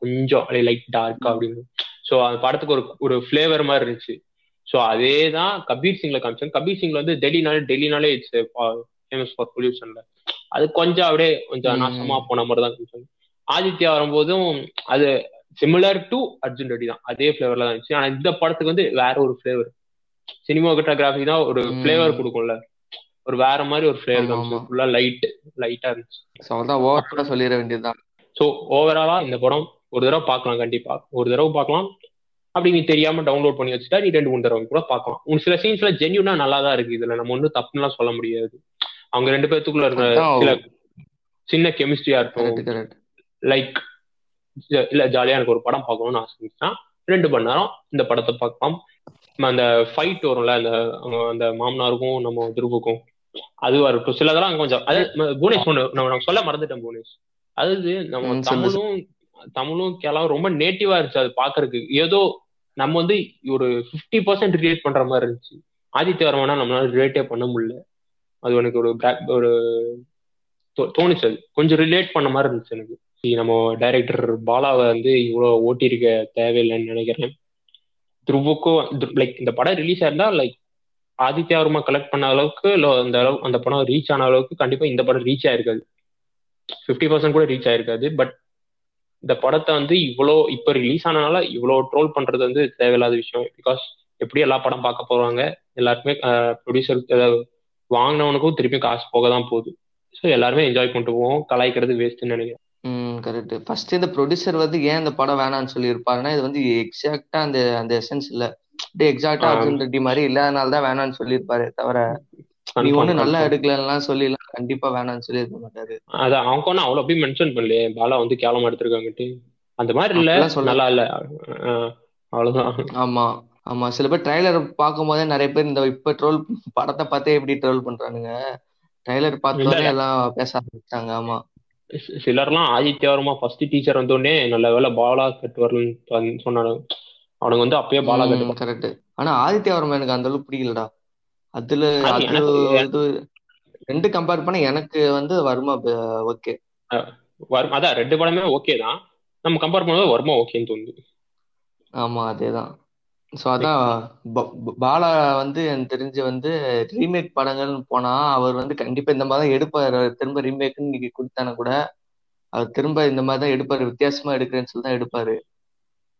கொஞ்சம் அப்படியே லைட் டார்க்கா அப்படின்னு. ஸோ அந்த படத்துக்கு ஒரு ஒரு ஃபிளேவர் மாதிரி இருந்துச்சு. ஸோ அதே தான் கபீர் சிங்ல காமிச்சாங்க கபீர் சிங்ல வந்து டெல்லினாலே டெல்லினாலே இட்ஸ் ஃபேமஸ் ஃபார் பொல்யூஷன்ல அது கொஞ்சம் அப்படியே கொஞ்சம். நாசமா போன மாதிரி தான் காமிச்சாங்க. ஆதித்யா வரும்போதும் அது சிமிலர் டு அர்ஜுன் ரெட்டி தான். அதே ஃபிளேவர்ல தான் இருந்துச்சு. ஆனா இந்த படத்துக்கு வந்து வேற ஒரு ஃபிளேவர் சினிமாட்டோகிராஃபி தான் ஒரு. ஃபிளேவர் கொடுக்கும்ல. ஒரு வேற மாதிரி ஒரு ஃபிளேவர் காமிச்சு. ஃபுல்லா லைட் லைட்டா இருந்துச்சு. ஸோ அதான் ஓவரா சொல்லிட வேண்டியதுதான். ஸோ ஓவராலா இந்த படம் ஒரு தடவை பார்க்கலாம் கண்டிப்பா. ஒரு தடவை பார்க்கலாம். அப்படி நீ தெரியாம டவுன்லோட் பண்ணி வச்சுட்டா நீ ரெண்டு மூணு தடவை கூட பார்க்கலாம். ஒரு சில சீன்ஸ்ல ஜென்யூனா நல்லா தான் இருக்கு இதுல நம்ம ஒன்றும் தப்புலாம் சொல்ல முடியாது. அவங்க ரெண்டு பேத்துக்குள்ள இருக்கிற சில சின்ன கெமிஸ்ட்ரியா இருக்கும் லைக் இல்ல ஜாலியா எனக்கு ஒரு படம் பார்க்கணும்னு ஆசை இருந்துச்சுன்னா ரெண்டு மணி நேரம் இந்த படத்தை பார்க்கலாம். அந்த ஃபைட் வரும்ல அந்த அந்த மாமனாருக்கும் நம்ம துருவுக்கும் அதுவா இருக்கும் சிலதெல்லாம் கொஞ்சம் அது புவனேஷ் நான் நான் சொல்ல மறந்துட்டேன் புவனேஷ். அதாவது நம்ம தமிழும் தமிழும் கேரளாவும் ரொம்ப நேட்டிவா இருந்துச்சு அது பாக்குறதுக்கு. ஏதோ நம்ம வந்து ஒரு 50% பர்சன்ட் ரிலேட் பண்ற மாதிரி இருந்துச்சு. ஆதித்ய வர்மனா நம்மளால ரிலேட்டே பண்ண முடியல. அது எனக்கு ஒரு ஒரு தோணுச்சு அது. கொஞ்சம் ரிலேட் பண்ண மாதிரி இருந்துச்சு எனக்கு. நம்ம டைரக்டர் பாலாவை வந்து இவ்வளவு ஓட்டியிருக்க தேவையில்லைன்னு நினைக்கிறேன். துருவுக்கும் லைக் இந்த படம் ரிலீஸ் ஆயிருந்தா லைக் ஆதித்யா வர்மா கலெக்ட் பண்ண அளவுக்கு இல்லை அந்த அளவு அந்த படம் ரீச் ஆன அளவுக்கு கண்டிப்பா இந்த படம் ரீச் ஆயிருக்காது. ஃபிஃப்டி பர்சன்ட் கூட ரீச் ஆயிருக்காது. பட் இந்த படத்தை வந்து இவ்வளோ இப்போ ரிலீஸ் ஆனனால இவ்வளோ ட்ரோல் பண்றது வந்து தேவையில்லாத விஷயம். பிகாஸ் எப்படி எல்லா படம் பார்க்க போறாங்க எல்லாருக்குமே ப்ரொடியூசர் வாங்கினவனுக்கும் திருப்பி காசு போக தான் போகுது. ஸோ எல்லாருமே என்ஜாய் பண்ணிட்டு போவோம். கலாய்க்கிறது வேஸ்ட்னு நினைக்கிறேன். ம் கரெக்ட் ஃபர்ஸ்ட் இந்த ப்ரொடியூசர் வந்து ஏன் இந்த படம் வேணாம்னு சொல்லி இருப்பாருன்னா இது வந்து எக்ஸாக்டா அந்த அந்த எசன்ஸ் இல்ல எக்ஸாக்டா. அர்ஜுன் ரெட்டி மாதிரி இல்லாதனால தான் வேணாம்னு சொல்லியிருப்பாரு தவிர நீ ஒண்ணு நல்லா. எடுக்கலன்னா சொல்லிடலாம் கண்டிப்பா வேணாம்னு சொல்லி இருக்க மாட்டாரு. அதான் அவங்க ஒன்றும் அவ்வளோ அப்படியே மென்ஷன் பண்ணலையே. பாலா வந்து கேவலமா எடுத்திருக்காங்கட்டு அந்த மாதிரி இல்ல. நல்லா இல்ல. அவ்வளவுதான். ஆமா ஆமா. சில பேர் ட்ரைலர் பார்க்கும் போதே நிறைய பேர் இந்த இப்ப ட்ரோல் படத்தை பார்த்தே எப்படி ட்ரோல் பண்றானுங்க? ட்ரைலர் பார்த்தோன்னே. எல்லாம் பேச ஆரம்பிச்சிட்டாங்க. ஆமா. சிலர்லாம் ஆதித்யா வர்மா ஃபர்ஸ்ட் டீச்சர் வந்தோடனே நல்ல வேலை பாலா கட்டு வரலன்னு சொன்னாங்க அவனுங்க வந்து அப்பயே பாலா கட்டு கரெக்ட் ஆனா ஆதித்ய வர்மா எனக்கு அந்த அளவுக்கு பிடிக்கலடா. அதுல அது இது ரெண்டு கம்பேர் பண்ண எனக்கு வந்து வர்மா ஓகே. வரும் அதான் ரெண்டு படமே ஓகே தான். நம்ம கம்பேர் பண்ணும்போது வர்மா ஓகேன்னு தோணுது. ஆமா அதேதான். சோ அதான் பாலா வந்து எனக்கு தெரிஞ்சு வந்து ரீமேக் படங்கள்னு போனா அவர் வந்து கண்டிப்பா இந்த மாதிரி தான் எடுப்பாரு திரும்ப ரீமேக்னு நீங்க கொடுத்தானா கூட அவர் திரும்ப இந்த மாதிரி தான் எடுப்பாரு. வித்தியாசமா எடுக்கிறேன்னு சொல்லி தான் எடுப்பாரு.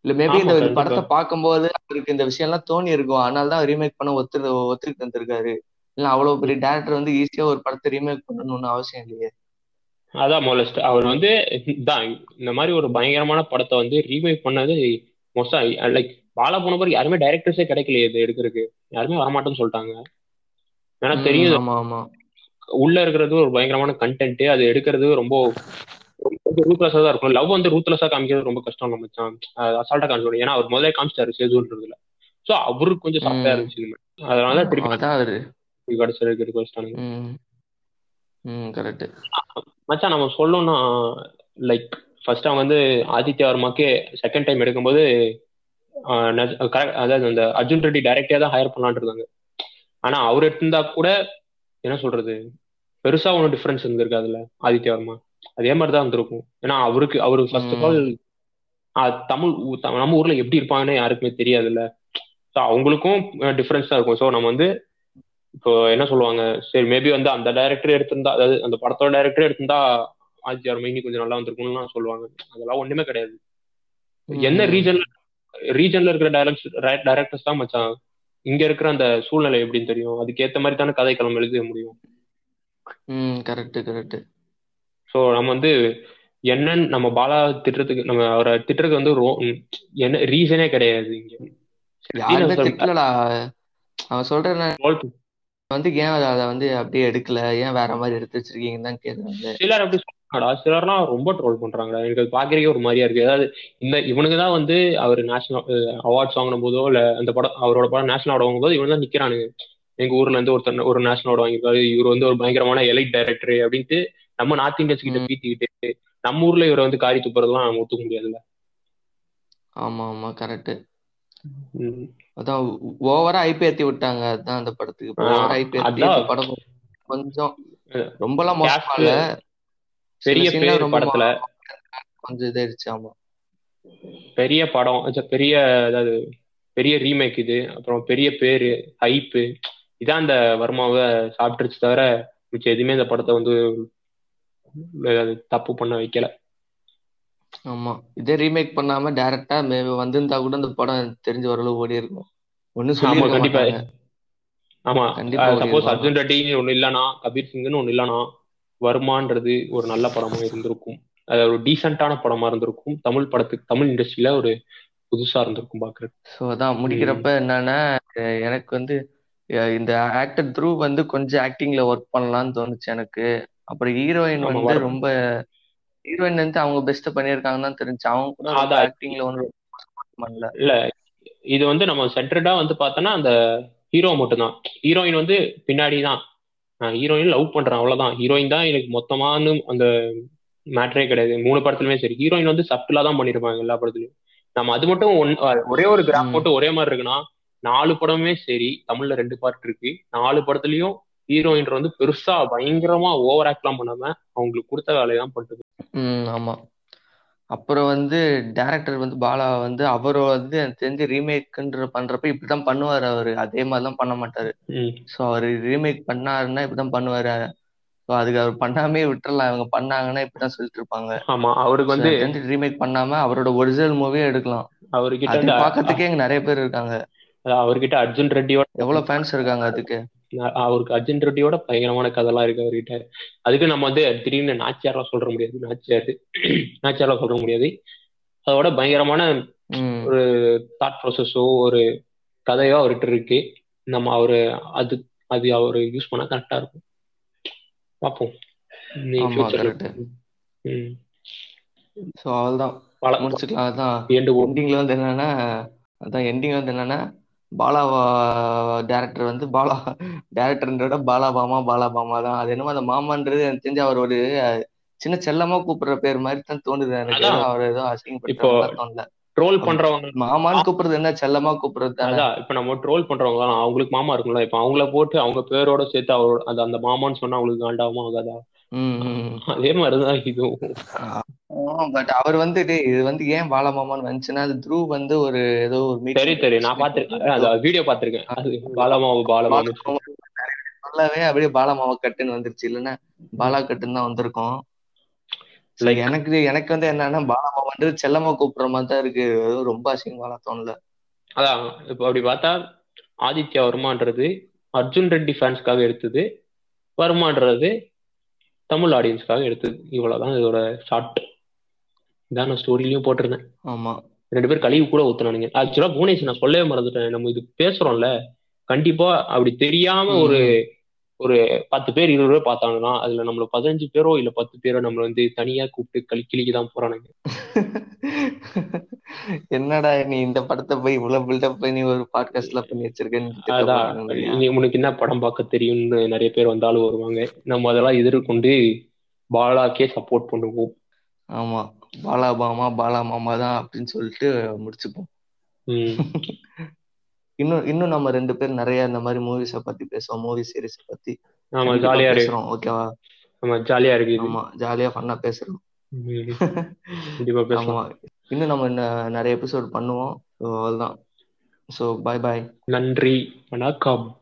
இல்ல மேபி இந்த. படத்தை பார்க்கும்போது அவருக்கு இந்த விஷயம் எல்லாம் தோணி இருக்கும். அதனால தான் ரீமேக் பண்ண ஒத்து ஒத்துக்கிட்டு வந்திருக்காரு. இல்ல அவ்வளவு பெரிய டேரக்டர் வந்து ஈஸியா ஒரு படத்தை ரீமேக் பண்ணணும்னு அவசியம் இல்லையே. அதான் மோலஸ்ட் அவர் வந்து தான் இந்த மாதிரி ஒரு பயங்கரமான படத்தை வந்து ரீமேக் பண்ணது மோஸ்டா லைக் பாலா போன பிறகு யாருமே டைரக்டர்ஸே கிடைக்கலையே இது எடுக்கிறதுக்கு. யாருமே வரமாட்டேன்னு சொல்லிட்டாங்க. ஏன்னா தெரியும் ஆமா ஆமா. உள்ள இருக்கிறது ஒரு பயங்கரமான கண்டென்ட் அது எடுக்கிறது ரொம்ப ரூத்லெஸ்ஸா தான் இருக்கும். லவ் வந்து ரூத்லெஸ்ஸா காமிக்கிறது ரொம்ப கஷ்டம் நம்ம மச்சான் அசால்ட்டா காமிச்சு ஏன்னா அவர் முதல்ல காமிச்சிட்டாரு சேதுன்றதுல. சோ அவருக்கு கொஞ்சம் சாஃப்டா. இருந்துச்சு. அதனால திருப்பி அதான் அவரு கடைசி எடுக்க வச்சிட்டானுங்க. ம் ம். கரெக்ட் மச்சான் நம்ம சொல்லணும்னா லைக் ஃபர்ஸ்ட் அவங்க வந்து ஆதித்யா வர்மாக்கே செகண்ட் டைம் எடுக்கும்போது அதாவது அந்த அர்ஜுன் ரெட்டி டைரக்டா தான் ஹையர் பண்ணலாம்னு இருந்தாங்க. ஆனா அவர் எடுத்திருந்தா கூட என்ன சொல்றது பெருசா ஒன்றும் டிஃபரன்ஸ் இருந்திருக்கு அதுல ஆதித்யா வர்மா அதே மாதிரி தான் இருந்திருக்கும். ஏன்னா அவருக்கு அவரு ஃபர்ஸ்ட் ஆஃப் ஆல் தமிழ் நம்ம ஊர்ல எப்படி இருப்பாங்கன்னு யாருக்குமே தெரியாதுல்ல. ஸோ அவங்களுக்கும் டிஃபரன்ஸ் தான் இருக்கும். ஸோ நம்ம வந்து இப்போ என்ன சொல்லுவாங்க சரி மேபி வந்து அந்த டைரக்டர் எடுத்திருந்தா அதாவது அந்த படத்தோட டைரக்டர் எடுத்திருந்தா ஆதித்யா வர்மா இன்னும் கொஞ்சம் நல்லா வந்திருக்கும்னு சொல்லுவாங்க. அதெல்லாம் ஒண்ணுமே கிடையாது. என்ன ரீஜன்ல ரீஜன்ல இருக்கிற டைரக்டர்ஸ் டைரக்டர்ஸ் தான் மச்சான். இங்க இருக்கிற அந்த சூழ்நிலை எப்படின்னு தெரியும். அதுக்கு ஏத்த மாதிரி தானே கதைக்களம் எழுத முடியும். ம் கரெக்ட் கரெக்ட் ஸோ நம்ம வந்து என்னன்னு நம்ம பாலா திட்டுறதுக்கு நம்ம அவரை திட்டுறதுக்கு வந்து ரோ- என்ன ரீசனே கிடையாது இங்க. அவன் சொல்றேன் வந்து ஏன் அதை வந்து அப்படியே எடுக்கல? ஏன் வேற மாதிரி எடுத்து வச்சிருக்கீங்கன்னு தான் கேக்குறாங்க சொல்றாங்கடா சிலர்லாம் ரொம்ப ட்ரோல் பண்றாங்கடா. எனக்கு அது பாக்குறதுக்கே ஒரு மாதிரியா இருக்கு. அதாவது இந்த இவனுக்கு தான் வந்து அவர் நேஷனல் அவார்ட்ஸ் வாங்கின போதோ இல்ல அந்த படம் அவரோட படம் நேஷனல் அவார்டு வாங்கும் போது இவன் தான் நிக்கிறானுங்க. எங்க ஊர்ல இருந்து ஒருத்தர் ஒரு நேஷனல் அவார்டு வாங்கியிருக்காரு இவர் வந்து ஒரு பயங்கரமான எலைட் டைரக்டர் அப்படின்ட்டு நம்ம நார்த் இந்தியன்ஸ் கிட்ட. பீத்திக்கிட்டு நம்ம ஊர்ல இவரை வந்து காரி துப்புறதுலாம் நம்ம ஒத்துக்க முடியாதுல்ல. ஆமா ஆமா கரெக்ட். அதான் ஓவரா ஐபி ஏத்தி விட்டாங்க. அதான் அந்த படத்துக்கு. படம் கொஞ்சம் ரொம்பலாம் மோசமா பெரிய பேர் படத்துல கொஞ்சம் இதாயிருச்சு ஆமா. பெரிய படம் பெரிய அதாவது பெரிய ரீமேக் இது அப்புறம் பெரிய பேரு ஹைப்பு இதான் அந்த வர்மாவை சாப்பிட்டுருச்சு தவிர மிச்சம் எதுவுமே இந்த படத்தை வந்து தப்பு பண்ண வைக்கல. ஆமா. இதே ரீமேக் பண்ணாம டைரக்டா வந்திருந்தா கூட அந்த படம் தெரிஞ்ச ஓரளவு ஓடி இருக்கும். ஆமா சொல்லியிருக்க கண்டிப்பா. ஆமா. சப்போஸ் அர்ஜுன் ரெட்டின்னு ஒண்ணு இல்லனா கபீர் சிங்னு ஒண்ணு இல்லனா வருமான்றது ஒரு நல்ல படமா இருந்திருக்கும். அது ஒரு டீசென்டான படமா இருந்திருக்கும். தமிழ் படத்துக்கு தமிழ் இண்டஸ்ட்ரியில ஒரு புதுசா இருந்திருக்கும் பாக்குறது ஸோ அதான் முடிக்கிறப்ப என்னன்னா எனக்கு வந்து இந்த ஆக்டர் த்ரூ வந்து கொஞ்சம் ஆக்டிங்ல ஒர்க் பண்ணலாம்னு தோணுச்சு எனக்கு. அப்புறம் ஹீரோயின் வந்து ரொம்ப ஹீரோயின் வந்து அவங்க பெஸ்ட் பண்ணியிருக்காங்கன்னு தான் தெரிஞ்சு அவங்க கூட ஆக்டிங்ல ஒன்றும் பண்ணல இல்ல இது வந்து நம்ம சென்டர்டா வந்து பார்த்தோன்னா அந்த ஹீரோ மட்டும்தான். ஹீரோயின் வந்து பின்னாடி தான் ஹீரோயின் லவ் பண்றேன் அவ்வளவுதான். ஹீரோயின் தான் எனக்கு மொத்தமானு அந்த மேட்டரே கிடையாது. மூணு படத்துலயுமே சரி. ஹீரோயின் வந்து சப்டிலா தான் பண்ணிருப்பாங்க எல்லா படத்துலயும். நம்ம அது மட்டும் ஒரே ஒரு கிராஃப் மட்டும் ஒரே மாதிரி இருக்குன்னா நாலு படமுமே சரி. தமிழ்ல ரெண்டு பார்ட் இருக்கு. நாலு படத்துலயும் ஹீரோயின் வந்து பெருசா பயங்கரமா ஓவர் ஆக்ட்லாம் பண்ணாம அவங்களுக்கு கொடுத்த வேலையை தான் பண்ணிட்டு ஆமா. அப்புறம் வந்து டேரக்டர் வந்து பாலா வந்து அவர் வந்து எனக்கு தெரிஞ்சு ரீமேக்ன்ற பண்றப்ப இப்படிதான் பண்ணுவாரு அவரு. அதே மாதிரிலாம் பண்ண மாட்டாரு. ஸோ அவர் ரீமேக் பண்ணாருன்னா இப்படிதான் பண்ணுவாரு. ஸோ அதுக்கு அவர் பண்ணாமே விட்டுறலாம். இவங்க பண்ணாங்கன்னா இப்படிதான் சொல்லிட்டு இருப்பாங்க. ஆமா அவருக்கு வந்து ரீமேக் பண்ணாம அவரோட ஒரிஜினல் மூவியே எடுக்கலாம். அவர்கிட்ட பார்க்கறதுக்கே இங்க நிறைய பேர் இருக்காங்க. அவர்கிட்ட அர்ஜுன் ரெட்டியோட எவ்வளவு ஃபேன்ஸ் இருக்காங்க அதுக்கு? அவருக்கு அர்ஜுன் ரெட்டியோட பயங்கரமான கதைலாம் இருக்கு அவர்கிட்ட. அதுக்கு நம்ம வந்து திடீர்னு நாச்சியார்லாம் சொல்ற முடியாது. நாச்சியார் நாச்சியார்லாம் சொல்ற முடியாது. அதோட பயங்கரமான ஒரு தாட் ப்ராசஸோ ஒரு கதையோ அவர்கிட்ட இருக்கு. நம்ம அவரு அது அது அவரு யூஸ் பண்ணா கரெக்டா இருக்கும். பார்ப்போம் ஸோ அவள்தான். பல முடிச்சுக்கலாம். அதான் எண்டிங்ல வந்து என்னன்னா அதான் எண்டிங் வந்து என்னன்னா பாலா டேரக்டர் வந்து பாலா டேரக்டர்ன்றோட பாலா மாமா பாலா மாமா தான். அது என்னமோ அந்த மாமான்றது எனக்கு தெரிஞ்சு அவர் ஒரு சின்ன செல்லமா கூப்பிடுற பேர் மாதிரி தான் தோணுது எனக்கு. அவர் ஏதோ தோணல. ட்ரோல் பண்றவங்க மாமான்னு கூப்பிடுறது என்ன? செல்லமா கூப்பிடுறது தானே? அதான். இப்ப நம்ம ட்ரோல் பண்றவங்க அவங்களுக்கு மாமா இருக்கும்ல. இப்ப அவங்கள போட்டு அவங்க பேரோட சேர்த்து அவரோட அந்த மாமான்னு சொன்னா அவங்களுக்கு காண்டாகுமா ஆகாதா? அதே மாதிரிதான் இதுவும். பட் அவர் வந்து டேய், இது வந்து ஏன் பாலா மாமான்னு வந்துச்சுன்னா அது த்ரூ வந்து ஒரு ஏதோ ஒரு சரி சரி நான் பாத்திருக்கேன் அது வீடியோ பாத்திருக்கேன் அது பாலமாவு பாலமாவு சொல்லவே அப்படியே பாலா மாமா கட்டுன்னு வந்துருச்சு. இல்லைன்னா பாலா கட்டுன்னு தான் வந்திருக்கும். எனக்கு எனக்கு வந்து என்னன்னா பாலா மாமான்றது செல்லமா கூப்பிடுற மாதிரி தான் இருக்கு. ரொம்ப அசிங்கமா தோணல. அதான் இப்ப அப்படி பார்த்தா ஆதித்யா வர்மான்றது அர்ஜுன் ரெட்டி ஃபேன்ஸ்க்காக எடுத்தது. வர்மான்றது தமிழ் ஆடியன்ஸ்க்காக எடுத்தது. இவ்வளவுதான் இதோட ஷார்ட் இதான் நான் ஸ்டோரியிலயும் போட்டிருந்தேன். ஆமா. ரெண்டு பேர் கழிவு கூட ஊத்துனானுங்க. ஆக்சுவலா புவனேஷ் நான் சொல்லவே மறந்துட்டேன். நம்ம இது பேசுறோம்ல கண்டிப்பா அப்படி தெரியாம ஒரு ஒரு பத்து பேர் இருபது பேர் பார்த்தாங்கன்னா அதுல நம்மள பதினஞ்சு பேரோ இல்ல பத்து பேரோ நம்மள வந்து தனியா கூப்பிட்டு களி கிளிக்க தான் போறானுங்க. என்னடா நீ இந்த படத்தை போய் இவ்வளவு பில்டப் பண்ணி ஒரு பாட்காஸ்ட்ல பண்ணி வச்சிருக்கேன்னு உனக்கு என்ன படம் பார்க்க தெரியும்னு நிறைய பேர் வந்தாலும் வருவாங்க. நம்ம அதெல்லாம் எதிர்கொண்டு பாலாக்கே சப்போர்ட் பண்ணுவோம். ஆமா. பாலா மாமா பாலா மாமா தான் அப்படின்னு சொல்லிட்டு முடிச்சுப்போம். இன்னும் இன்னும் நம்ம ரெண்டு பேர் நிறைய இந்த மாதிரி மூவிஸ பத்தி பேசுவோம். மூவி சீரிஸ் பத்தி ஆமா ஜாலியா பேசுறோம். ஓகேவா ஆமா ஜாலியா இருக்கு ஆமா ஜாலியா ஃபன்னா பேசுறோம். ஆமா இன்னும் நம்ம நிறைய எபிசோட் பண்ணுவோம். So, அவ்வளவுதான். ஸோ பாய் பாய் நன்றி. வணக்கம்.